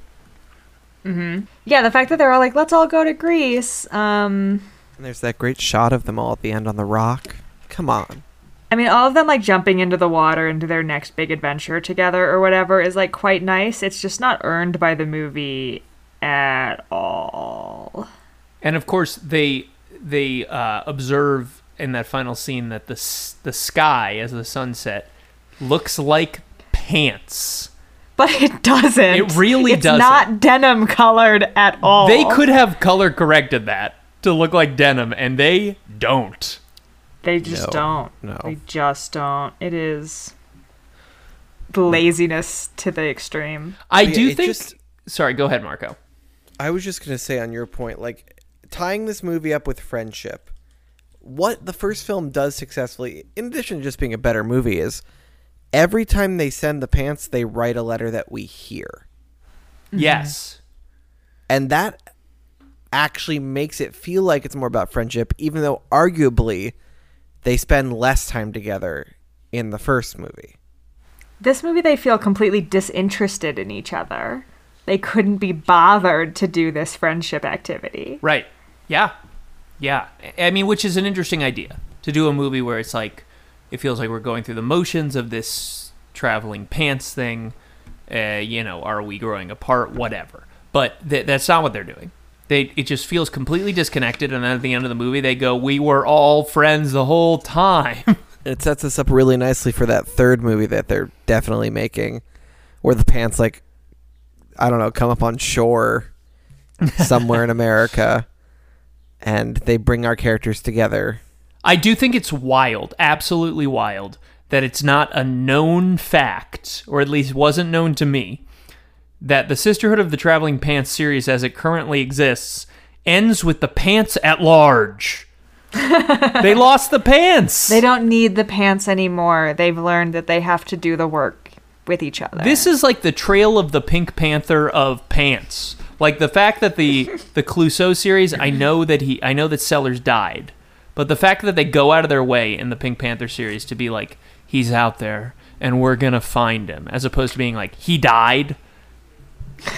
Yeah, the fact that they're all like, let's all go to Greece. Um, And there's that great shot of them all at the end on the rock. Come on. I mean, all of them like jumping into the water into their next big adventure together or whatever is like quite nice. It's just not earned by the movie at all. And of course, they they uh, observe in that final scene that the the sky as the sunset looks like pants. But it doesn't. It really it's doesn't. not denim colored at all. They could have color corrected that to look like denim, and they don't. They just No, don't. no. They just don't. It is laziness to the extreme. I Yeah, do it think. just- Sorry, go ahead, Marco. I was just gonna say on your point, like tying this movie up with friendship. What the first film does successfully, in addition to just being a better movie, is every time they send the pants, they write a letter that we hear, mm-hmm. Yes. and that actually makes it feel like it's more about friendship, even though arguably they spend less time together in the first movie. This movie, they feel completely disinterested in each other. They couldn't be bothered to do this friendship activity. Right. Yeah. Yeah. I mean, which is an interesting idea to do a movie where it's like, it feels like we're going through the motions of this traveling pants thing. Uh, you know, are we growing apart? Whatever. But th- that's not what they're doing. They it just feels completely disconnected, and then at the end of the movie, they go, "We were all friends the whole time." It sets us up really nicely for that third movie that they're definitely making, where the pants like, I don't know, come up on shore somewhere in America, and they bring our characters together. I do think it's wild, absolutely wild, that it's not a known fact, or at least wasn't known to me, that the Sisterhood of the Traveling Pants series as it currently exists ends with the pants at large. they lost the pants. They don't need the pants anymore. They've learned that they have to do the work with each other. This is like the trail of the Pink Panther of pants. Like the fact that the the Clouseau series, I know that he, I know that Sellers died, but the fact that they go out of their way in the Pink Panther series to be like, he's out there and we're gonna find him, as opposed to being like, he died.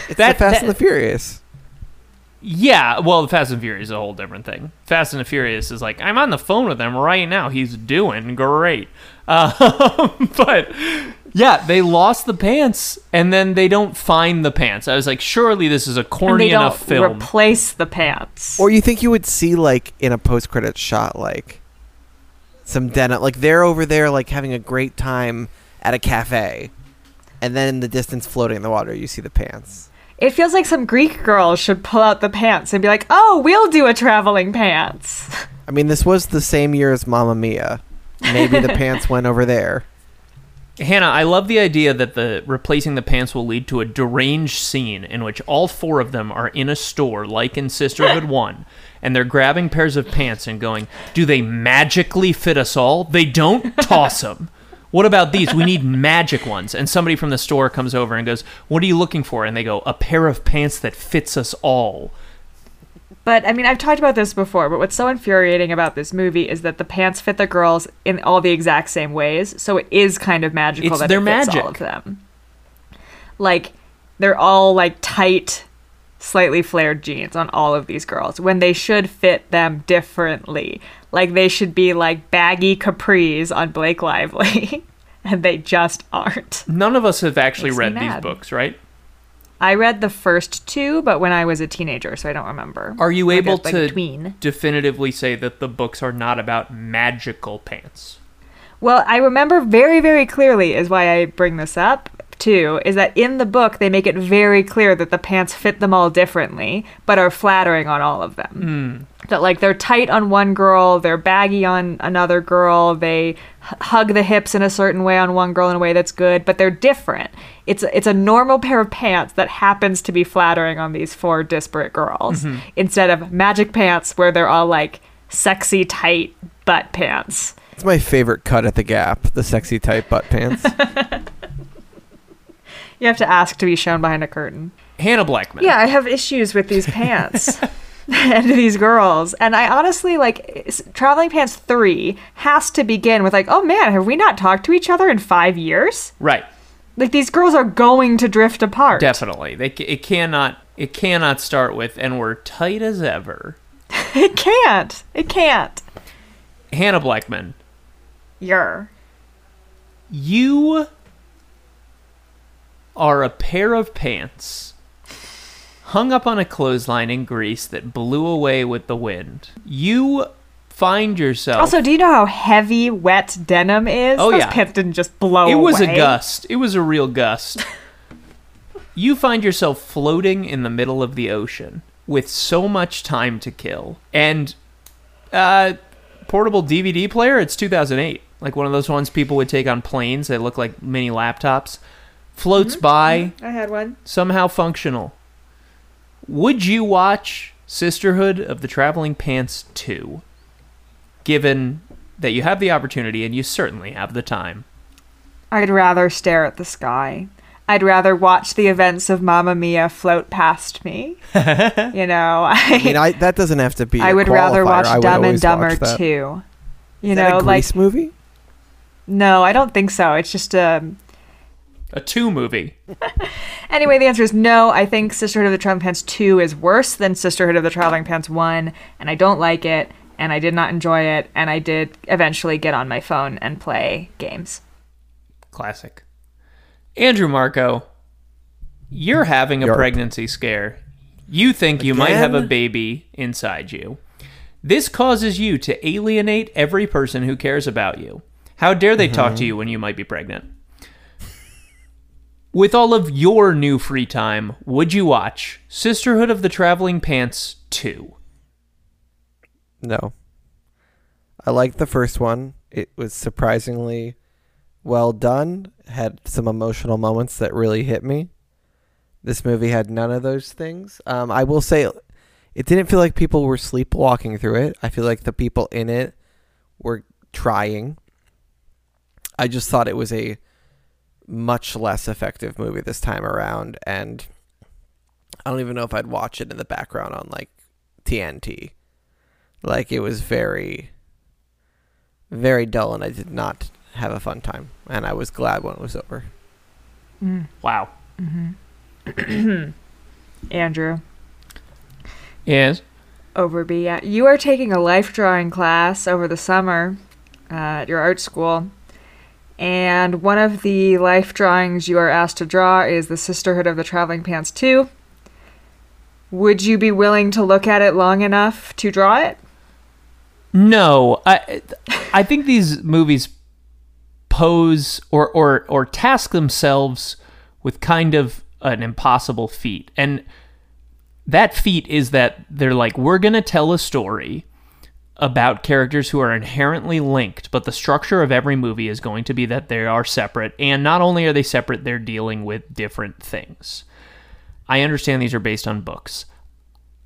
It's That- the Fast that- and the Furious. Yeah, well, the Fast and Furious is a whole different thing. Fast and the Furious is like, I'm on the phone with him right now. He's doing great. Um, but yeah, they lost the pants, and then they don't find the pants. I was like, surely this is a and corny they don't enough film. replace the pants. Or you think you would see like in a post credit shot like some denim like they're over there like having a great time at a cafe. And then in the distance floating in the water you see the pants. It feels like some Greek girl should pull out the pants and be like, "Oh, we'll do a traveling pants." I mean this was the same year as Mamma Mia. Maybe the pants went over there. Hannah, I love the idea that the replacing the pants will lead to a deranged scene in which all four of them are in a store, like in Sisterhood 1, and they're grabbing pairs of pants and going, Do they magically fit us all? They don't toss them. What about these? We need magic ones. And somebody from the store comes over and goes, What are you looking for? And they go, A pair of pants that fits us all. But I mean, I've talked about this before, but what's so infuriating about this movie is that the pants fit the girls in all the exact same ways. So it is kind of magical It's that their it fits magic. all of them. Like they're all like tight, slightly flared jeans on all of these girls when they should fit them differently. Like they should be like baggy capris on Blake Lively, and they just aren't. None of us have actually Makes read these books, right? I read the first two, but when I was a teenager, so I don't remember. Are you able like, to definitively say that the books are not about magical pants? Well, I remember very, very clearly is why I bring this up too, is that in the book they make it very clear that the pants fit them all differently, but are flattering on all of them. Hmm. That like they're tight on one girl, they're baggy on another girl, they h- hug the hips in a certain way on one girl in a way that's good, but they're different. It's a, it's a normal pair of pants that happens to be flattering on these four disparate girls mm-hmm. instead of magic pants where they're all like sexy tight butt pants. It's my favorite cut at the Gap, the sexy tight butt pants. You have to ask to be shown behind a curtain. Hannah Blackman. Yeah, I have issues with these pants and these girls. And I honestly like Traveling Pants 3 has to begin with like, "Oh man, have we not talked to each other in 5 years?" Right. Like these girls are going to drift apart. Definitely. They, it cannot it cannot start with and we're tight as ever. It can't. It can't. Hannah Blackman, You're. you are a pair of pants hung up on a clothesline in Greece that blew away with the wind. You find yourself Also, do you know how heavy wet denim is? Oh, Those yeah. pants didn't just blow It was away. a gust. It was a real gust. you find yourself floating in the middle of the ocean with so much time to kill. And uh portable DVD player, it's 2008. Like one of those ones people would take on planes that look like mini laptops. Floats by, I had one. somehow functional. Would you watch Sisterhood of the Traveling Pants 2? Given that you have the opportunity and you certainly have the time. I'd rather stare at the sky. I'd rather watch the events of Mamma Mia float past me. you know, I mean, I, that doesn't have to be. I a would rather watch I would Dumb and Dumber watch that. 2. You Is that know, a like Grease movie? no, I don't think so. It's just um A 2 movie. Anyway, the answer is no. I think Sisterhood of the Traveling Pants 2 is worse than Sisterhood of the Traveling Pants 1, and I don't like it, and I did not enjoy it, and I did eventually get on my phone and play games. Classic. Andrew Marco, you're having a Yarp. pregnancy scare. You think you might have a baby inside you. This causes you to alienate every person who cares about you. How dare they talk to mm-hmm. you when you might be pregnant? With all of your new free time, would you watch Sisterhood of the Traveling Pants 2? No. I liked the first one. It was surprisingly well done. Had some emotional moments that really hit me. This movie had none of those things. Um, I will say, it didn't feel like people were sleepwalking through it. I feel like the people in it were trying. I just thought it was a much less effective movie this time around, and I don't even know if I'd watch it in the background on like TNT. Like it was very, very dull, and I did not have a fun time. And I was glad when it was over. Mm. Wow. Mm-hmm. Andrew, Yes. Overby, yeah. Uh, you are taking a life drawing class over the summer uh, at your art school. And one of the life drawings you are asked to draw is the Sisterhood of the Traveling Pants 2. Would you be willing to look at it long enough to draw it? No, I I think these movies pose or or or task themselves with kind of an impossible feat. And that feat is that they're like we're going to tell a story about characters who are inherently linked, but the structure of every movie is going to be that they are separate, and not only are they separate, they're dealing with different things. I understand these are based on books.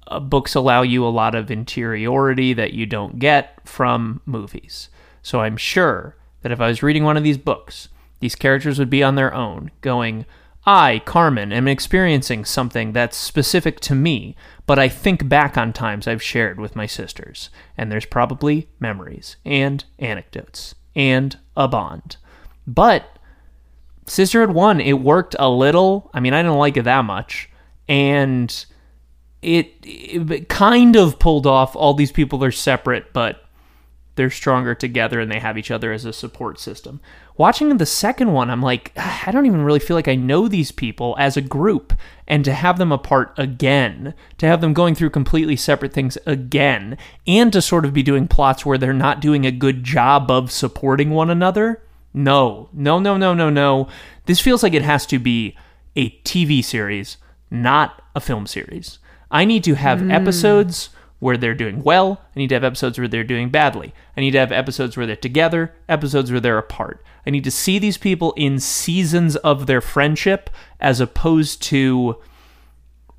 Uh, books allow you a lot of interiority that you don't get from movies. So I'm sure that if I was reading one of these books, these characters would be on their own, going, I, Carmen, am experiencing something that's specific to me, but I think back on times I've shared with my sisters, and there's probably memories and anecdotes and a bond. But Sisterhood 1, it worked a little. I mean, I didn't like it that much. And it, it kind of pulled off all these people are separate, but they're stronger together and they have each other as a support system. Watching the second one, I'm like, "Ah, I don't even really feel like I know these people as a group. And to have them apart again, to have them going through completely separate things again, and to sort of be doing plots where they're not doing a good job of supporting one another. No, no, no, no, no, no. This feels like it has to be a TV series, not a film series. I need to have episodes where they're doing well. I need to have episodes where they're doing badly. I need to have episodes where they're together, episodes where they're apart. I need to see these people in seasons of their friendship as opposed to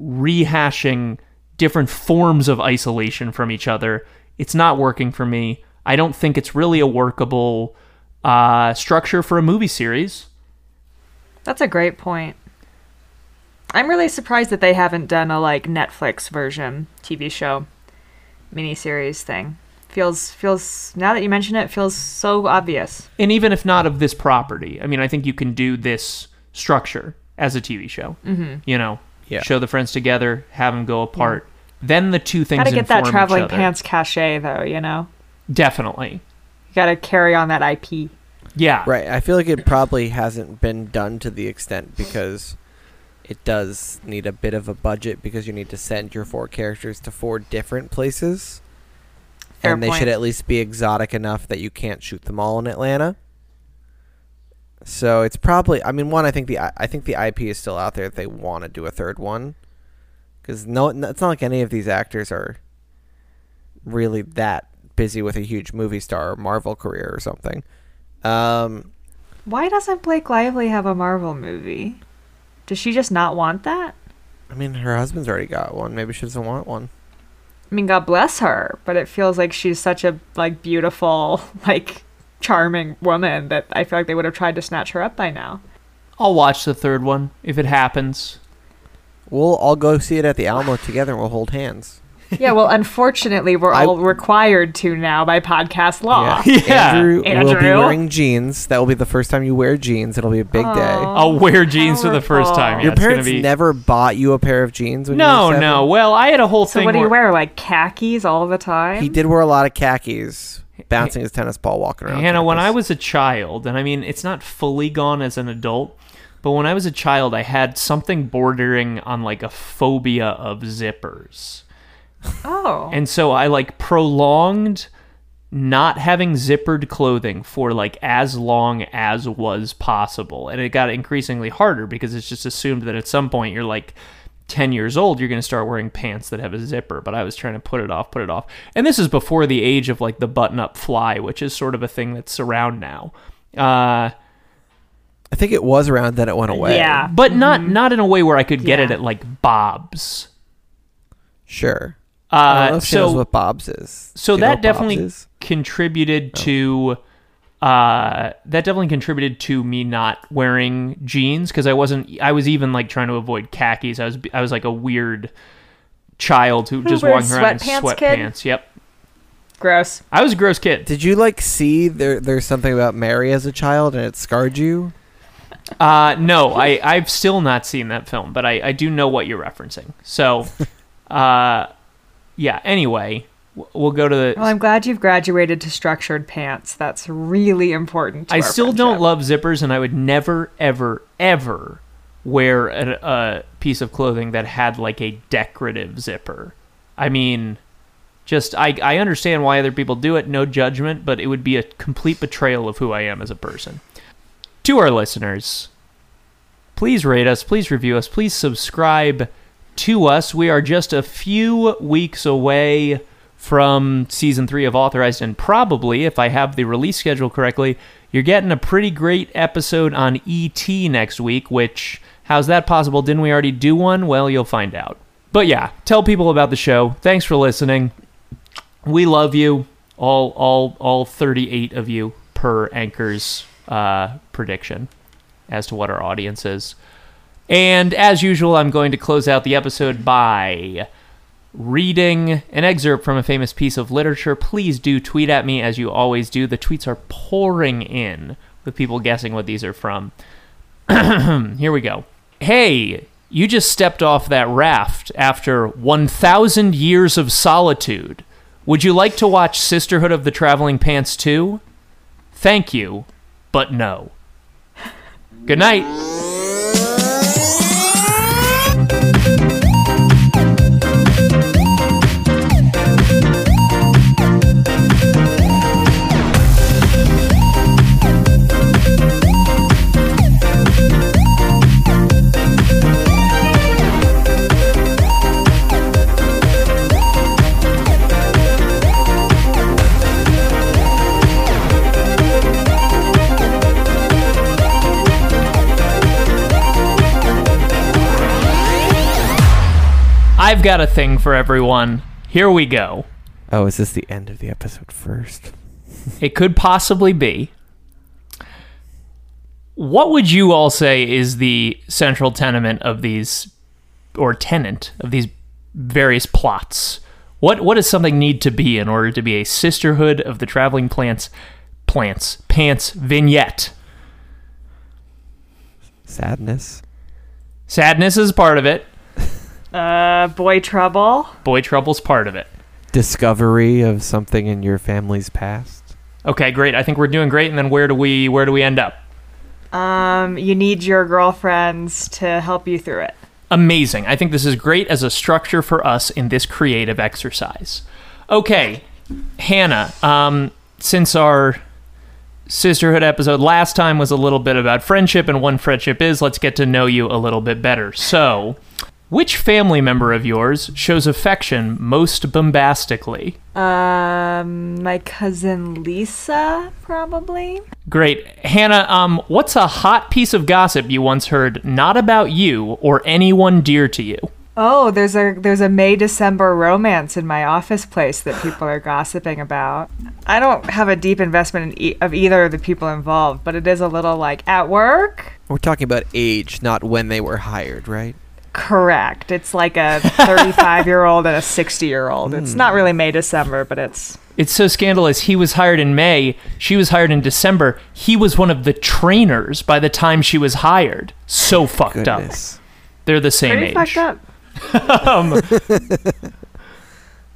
rehashing different forms of isolation from each other. It's not working for me. I don't think it's really a workable uh, structure for a movie series. That's a great point. I'm really surprised that they haven't done a like Netflix version TV show miniseries thing. Feels feels now that you mention it, feels so obvious. and even if not of this property, I mean, I think you can do this structure as a TV show. Mm-hmm. You know, Yeah. show the friends together, have them go apart. Then the two things Got to get that traveling pants cachet though, you know. Definitely, You got to carry on that IP. yeah. Right. I feel like it probably hasn't been done to the extent because it does need a bit of a budget because you need to send your four characters to four different places. Fair and they point. should at least be exotic enough that you can't shoot them all in Atlanta. So it's probably. I mean, one. I think the I think the IP is still out there. If they want to do a third one, because no, no, it's not like any of these actors are really that busy with a huge movie star or Marvel career or something. Um, Why doesn't Blake Lively have a Marvel movie? Does she just not want that? I mean, her husband's already got one. Maybe she doesn't want one. I mean, God bless her, but it feels like she's such a like beautiful, like charming woman that I feel like they would have tried to snatch her up by now. I'll watch the third one if it happens. We'll all go see it at the Alamo together and we'll hold hands. Yeah, well, unfortunately, we're I- all required to now by podcast law. Yeah. Andrew, will be wearing jeans. That will be the first time you wear jeans. It'll be a big day. I'll wear jeans for the first time. Yeah, Your parents be... never bought you a pair of jeans when you No, were seven? no. Well, I had a whole So thing. what do you wear? Like khakis all the time? He did wear a lot of khakis, bouncing his tennis ball, walking around. Hannah, when I was a child, and I mean, it's not fully gone as an adult, but when I was a child, I had something bordering on like a phobia of zippers. Oh, And so I like prolonged not having zippered clothing for like as long as was possible. And it got increasingly harder because it's just assumed that at some point you're like 10 years old, you're going to start wearing pants that have a zipper. But I was trying to put it off, put it off. And this is before the age of like the button up fly, which is sort of a thing that's around now. Uh, I think it was around, then it went away. yeah. but not not in a way where I could get it at like Bob's. Sure. I don't know Uh, if she knows so what Bob's is. so Do you know that definitely is? contributed to uh that definitely contributed to me not wearing jeans because I wasn't I was even like trying to avoid khakis. I was I was like a weird child who, just wears walking around in sweatpants, kid? Yep. gross. I was a gross kid. Did you like see there? There's something about Mary as a child, and it scarred you. Uh no, I I've still not seen that film, but I I do know what you're referencing. So uh yeah, anyway, we'll go to the Well, I'm glad you've graduated to structured pants. That's really important. To I still don't love zippers, and I would never, ever, ever wear a, a piece of clothing that had like a decorative zipper. I mean, just I, I understand why other people do it, no judgment, but it would be a complete betrayal of who I am as a person. To our listeners, please rate us, please review us, please subscribe to us. We are just a few weeks away from season three of Authorized, and probably, if I have the release schedule correctly, you're getting a pretty great episode on ET next week, which, how's that possible? Didn't we already do one? Well, you'll find out. But yeah, tell people about the show. Thanks for listening. We love you, all, all, all 38 of you per Anchor's uh, prediction as to what our audience is. And as usual, I'm going to close out the episode by reading an excerpt from a famous piece of literature. Please do tweet at me as you always do. The tweets are pouring in with people guessing what these are from. Here we go. Hey, you just stepped off that raft after 1,000 years of solitude. Would you like to watch Sisterhood of the Traveling Pants 2? Thank you, but no. Good night. I've got a thing for everyone. Here we go. Oh, is this the end of the episode first? It could possibly be. What would you all say is the central tenement of these, or tenant of these various plots? What what does something need to be in order to be a sisterhood of the traveling plants, plants, pants vignette? Sadness. Sadness is part of it. Uh, boy trouble. Boy trouble's part of it. Discovery of something in your family's past. Okay, great. I think we're doing great. And then where do we where do we end up? Um, you need your girlfriends to help you through it. Amazing. I think this is great as a structure for us in this creative exercise. Okay, Hannah. Um, since our sisterhood episode last time was a little bit about friendship and one friendship is, let's get to know you a little bit better. So, which family member of yours shows affection most bombastically? Um, my cousin Lisa, probably. Great. Hannah, um, what's a hot piece of gossip you once heard not about you or anyone dear to you? Oh, there's a there's a May December romance in my office place that people are gossiping about. I don't have a deep investment in e- of either of the people involved, but it is a little like at work. We're talking about age, not when they were hired, right? Correct. It's like a 35 year old and a 60 year old. It's not really May December, but it's It's so scandalous. He was hired in May. She was hired in December. He was one of the trainers by the time she was hired. So fucked up. They're the same pretty age. fucked up.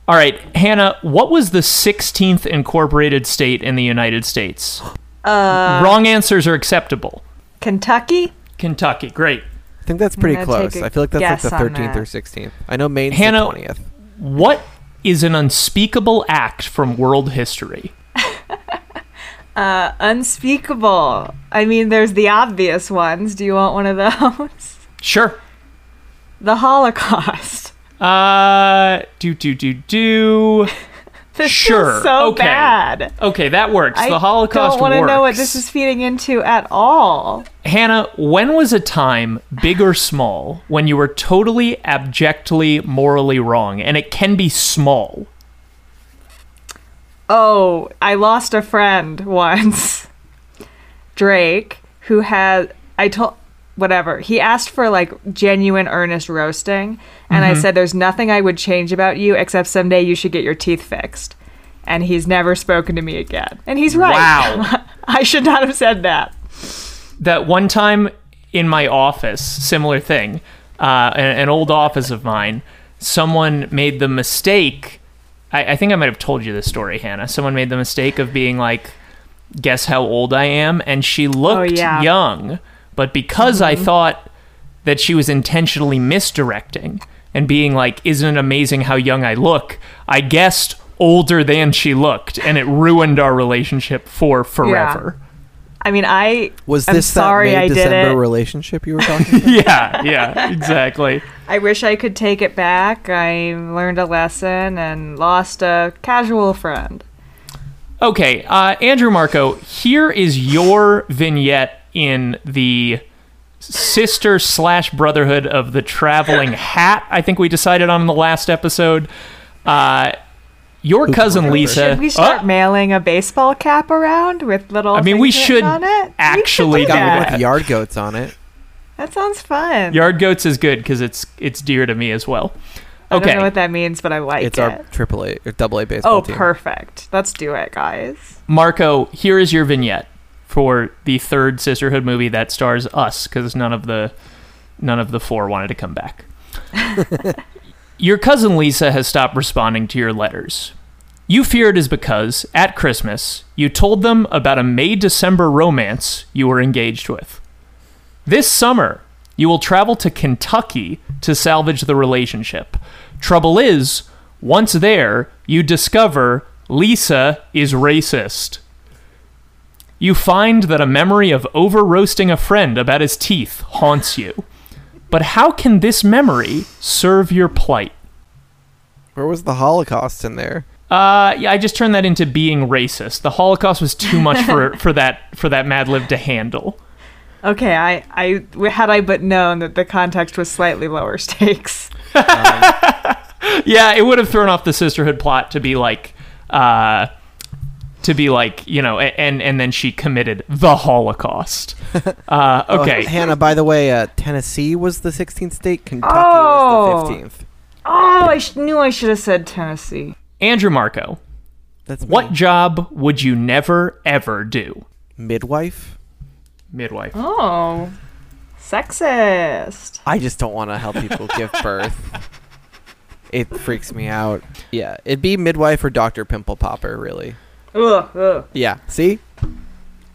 All right, Hannah, what was the 16th incorporated state in the United States? Uh, Wrong answers are acceptable. Kentucky. Kentucky, great. I think that's pretty close. I feel like that's like the 13th that. or 16th. I know Maine's Hannah- the 20th. What is an unspeakable act from world history? Uh, unspeakable. I mean, there's the obvious ones. Do you want one of those? Sure. the Holocaust. Uh, do, do, do, do. This Sure, is so okay. bad. Okay, that works. I the Holocaust I don't want to know what this is feeding into at all. Hannah, when was a time, big or small, when you were totally, abjectly, morally wrong? And it can be small. Oh, I lost a friend once. Drake, who had I told whatever. He asked for like genuine earnest roasting, and I said there's nothing I would change about you except someday you should get your teeth fixed. And he's never spoken to me again. And he's right. Wow. I should not have said that. that one time in my office, similar thing, uh, an, an old office of mine, someone made the mistake. I, I think I might have told you this story, Hannah. Someone made the mistake of being like, "Guess how old I am," and she looked yeah. young, but because I thought that she was intentionally misdirecting and being like, "Isn't it amazing how young I look?" I guessed older than she looked, and it ruined our relationship for forever. Yeah. I mean, I Was I'm this sorry that May I did December it. relationship you were talking about? yeah, yeah, exactly. I wish I could take it back. I learned a lesson and lost a casual friend. Okay, uh, Andrew Marco, here is your vignette in the sister slash brotherhood of the traveling hat. I think we decided on in the last episode. Uh, your cousin? Lisa. Should we start Oh, mailing a baseball cap around with little? I mean, we should on it? actually we should do do Got one that. with yard goats on it. That sounds fun. Yard goats is good because it's it's dear to me as well. Okay. I don't know what that means, but I like it's it. It's our triple A or double A baseball oh, team. perfect. Let's do it, guys. Marco, here is your vignette for the third sisterhood movie that stars us because none of the none of the four wanted to come back. your cousin Lisa has stopped responding to your letters. You fear it is because, at Christmas, you told them about a May December romance you were engaged with. This summer, you will travel to Kentucky to salvage the relationship. Trouble is, once there, you discover Lisa is racist. You find that a memory of over roasting a friend about his teeth haunts you. But how can this memory serve your plight? Where was the Holocaust in there? Uh, yeah, I just turned that into being racist. The Holocaust was too much for, for that for that Mad Lib to handle. Okay, I, I had I but known that the context was slightly lower stakes. Yeah, it would have thrown off the sisterhood plot to be like, uh, to be like, you know, and and then she committed the Holocaust. Uh, Oh, okay, Hannah. By the way, uh, Tennessee was the 16th state. Kentucky Oh. was the 15th. Oh, I sh- knew I should have said Tennessee. Andrew Marco, That's me. what job would you never ever do? midwife? Midwife. Oh, sexist. I just don't want to help people give birth. It freaks me out. Yeah, it'd be midwife or Doctor Pimple Popper, really. Ugh, ugh. Yeah. See,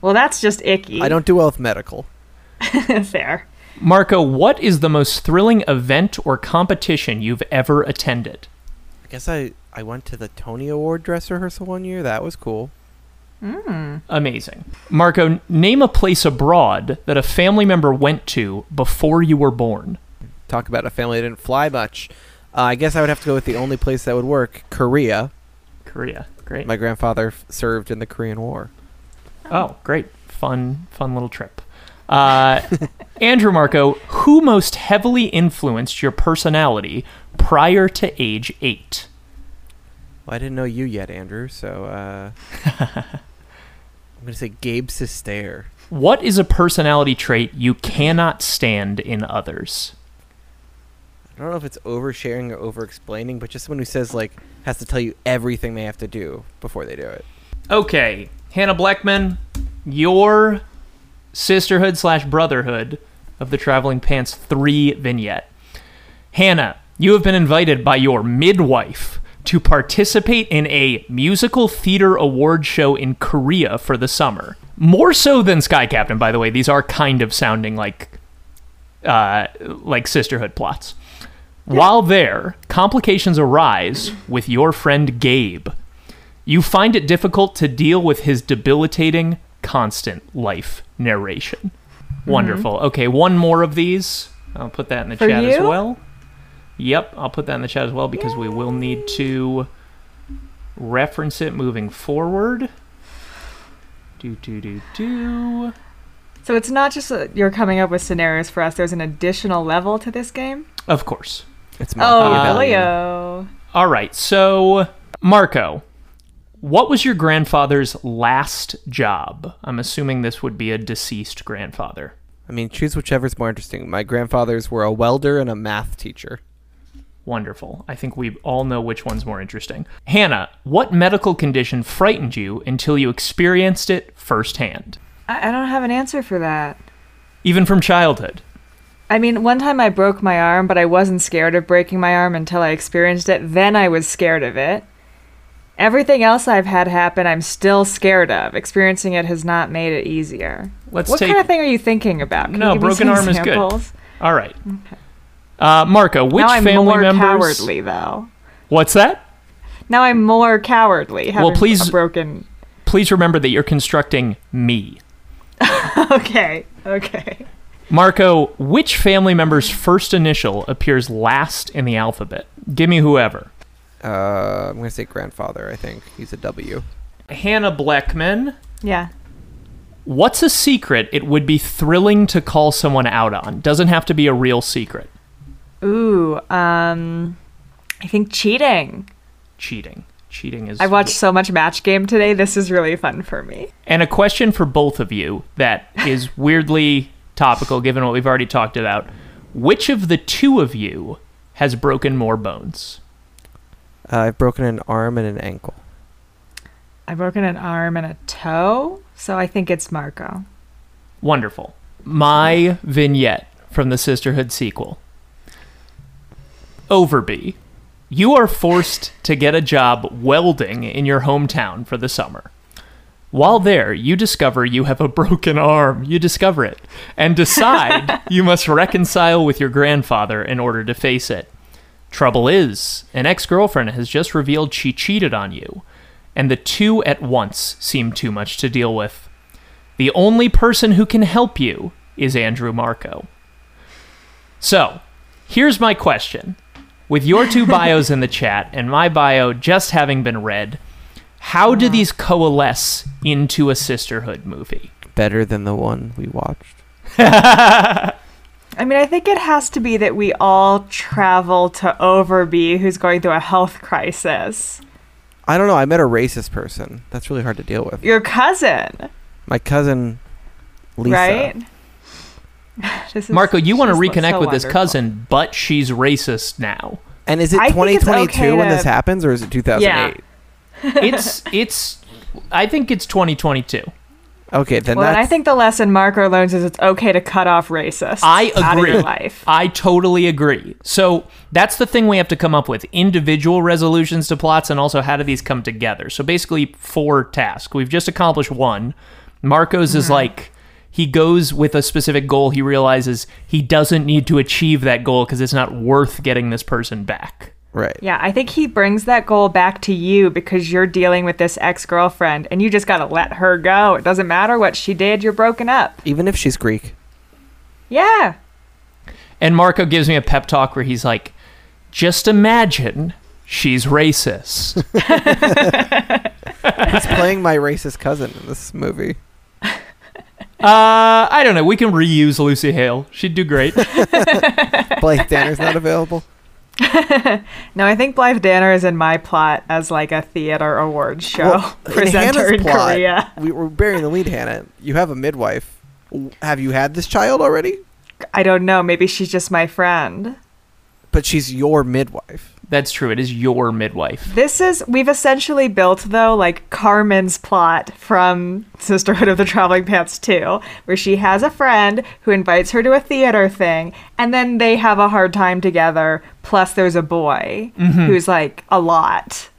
Well, that's just icky. I don't do well with medical. Fair. Marco, what is the most thrilling event or competition you've ever attended? I guess I I went to the Tony Award dress rehearsal one year. That was cool. Amazing. Marco, name a place abroad that a family member went to before you were born. Talk about a family that didn't fly much. Uh, I guess I would have to go with the only place that would work, Korea. Korea. Great. My grandfather f- served in the Korean War. Oh, great. Fun, fun little trip. Uh, Andrew Marco, who most heavily influenced your personality prior to age eight? Well, I didn't know you yet, Andrew. So uh, I'm gonna say Gabe Sister. What is a personality trait you cannot stand in others? I don't know if it's oversharing or over-explaining, but just someone who says like has to tell you everything they have to do before they do it. Okay, Hannah Blackman, your sisterhood slash brotherhood of the Traveling Pants 3 vignette. Hannah, you have been invited by your midwife to participate in a musical theater award show in Korea for the summer. More so than Sky Captain, by the way. These are kind of sounding like uh, like sisterhood plots. While there, complications arise with your friend Gabe. You find it difficult to deal with his debilitating, constant life narration. Mm-hmm. Wonderful. Okay, one more of these. I'll put that in the For chat as you? well. Yep, I'll put that in the chat as well because we will need to reference it moving forward. Do do do do. So it's not just that you're coming up with scenarios for us. There's an additional level to this game. Of course. It's Oh, Leo. All right. So, Marco, what was your grandfather's last job? I'm assuming this would be a deceased grandfather. I mean, choose whichever's more interesting. My grandfathers were a welder and a math teacher. Wonderful. I think we all know which one's more interesting. Hannah, what medical condition frightened you until you experienced it firsthand? I, I don't have an answer for that. Even from childhood. I mean, one time I broke my arm, but I wasn't scared of breaking my arm until I experienced it. Then I was scared of it. Everything else I've had happen, I'm still scared of. Experiencing it has not made it easier. Let's what take kind of thing are you thinking about? Can No, you give me broken arm is good. examples? All right. Uh, Marco, which now I'm family more members? cowardly, though. What's that? Now I'm more cowardly. Having please- a broken. Please remember that you're constructing me. okay, okay. Marco, which family member's first initial appears last in the alphabet? Give me whoever. Uh, I'm gonna say grandfather. I think he's a W. Hannah Blackman. Yeah. What's a secret it would be thrilling to call someone out on? Doesn't have to be a real secret. Ooh, um, I think cheating. Cheating. Cheating is. I watched so much Match Game today. This is really fun for me. And a question for both of you that is weirdly topical given what we've already talked about. Which of the two of you has broken more bones? Uh, I've broken an arm and an ankle. I've broken an arm and a toe, so I think it's Marco. Wonderful. My vignette from the Sisterhood sequel. Overby, you are forced to get a job welding in your hometown for the summer. While there, you discover you have a broken arm. You discover it and decide you must reconcile with your grandfather in order to face it. Trouble is, an ex girlfriend has just revealed she cheated on you, and the two at once seem too much to deal with. The only person who can help you is Andrew Marco. So, here's my question. With your two bios in the chat and my bio just having been read, how do uh-huh. these coalesce into a sisterhood movie? Better than the one we watched. I mean, I think it has to be that we all travel to Overby, who's going through a health crisis. I don't know. I met a racist person. That's really hard to deal with. Your cousin, My cousin, Lisa. right? This is- Marco, you want to reconnect so with this cousin, but she's racist now. And is it I 2022 okay when to- this happens, or is it 2008? It's it's I think it's 2022. Okay, then Well, and I think the lesson Marco learns is it's okay to cut off racists I out of agree. your life. I totally agree. So that's the thing we have to come up with individual resolutions to plots and also how do these come together. So basically, four tasks. We've just accomplished one. Marco's is mm-hmm. like he goes with a specific goal. He realizes he doesn't need to achieve that goal because it's not worth getting this person back. Right. Yeah, I think he brings that goal back to you because you're dealing with this ex girlfriend and you just got to let her go. It doesn't matter what she did, you're broken up. Even if she's Greek. Yeah. And Marco gives me a pep talk where he's like, just imagine she's racist. He's playing my racist cousin in this movie. Uh, I don't know. We can reuse Lucy Hale. She'd do great. Blythe Danner's not available. No, I think Blythe Danner is in my plot as like a theater awards show Well, presenter Hannah's in plot, Korea. We, we're burying the lead, Hannah. You have a midwife. Have you had this child already? I don't know. Maybe she's just my friend. But she's your midwife. That's true. It is your midwife. This is we've essentially built though like Carmen's plot from Sisterhood of the Traveling Pants 2, where she has a friend who invites her to a theater thing, and then they have a hard time together. Plus, there's a boy mm-hmm. who's like a lot.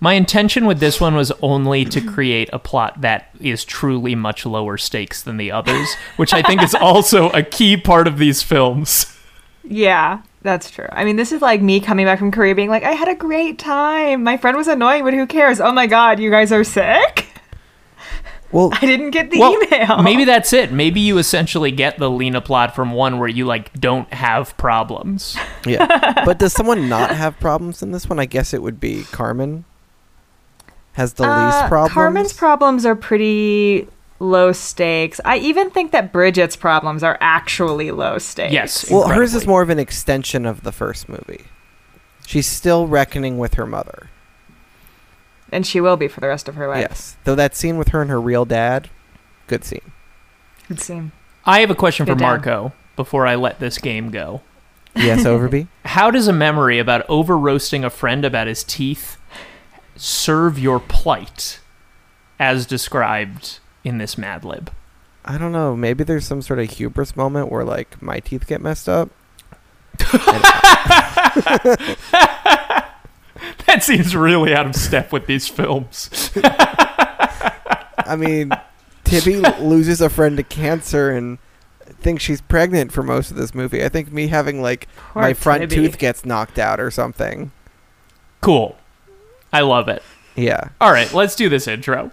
My intention with this one was only to create a plot that is truly much lower stakes than the others, which I think is also a key part of these films. Yeah, that's true. I mean, this is like me coming back from Korea being like, I had a great time. My friend was annoying, but who cares? Oh my god, you guys are sick? Well, I didn't get the Well, email. maybe that's it. Maybe you essentially get the Lena plot from one where you like don't have problems. yeah. But does someone not have problems in this one? I guess it would be Carmen. Has the Uh, least problems. Carmen's problems are pretty low stakes. I even think that Bridget's problems are actually low stakes. Yes. well, hers is more of an extension of the first movie. She's still reckoning with her mother. And she will be for the rest of her life. Yes. Though that scene with her and her real dad, good scene. It seems. I have a question for dad. Marco before I let this game go. Yes, Overby. How does a memory about over roasting a friend about his teeth serve your plight as described in this Mad Lib? I don't know. Maybe there's some sort of hubris moment where like my teeth get messed up. That seems really out of step with these films. I mean, Tibby loses a friend to cancer and thinks she's pregnant for most of this movie. I think me having like Poor my front Tibby. tooth gets knocked out or something. Cool. I love it. Yeah. All right, let's do this intro.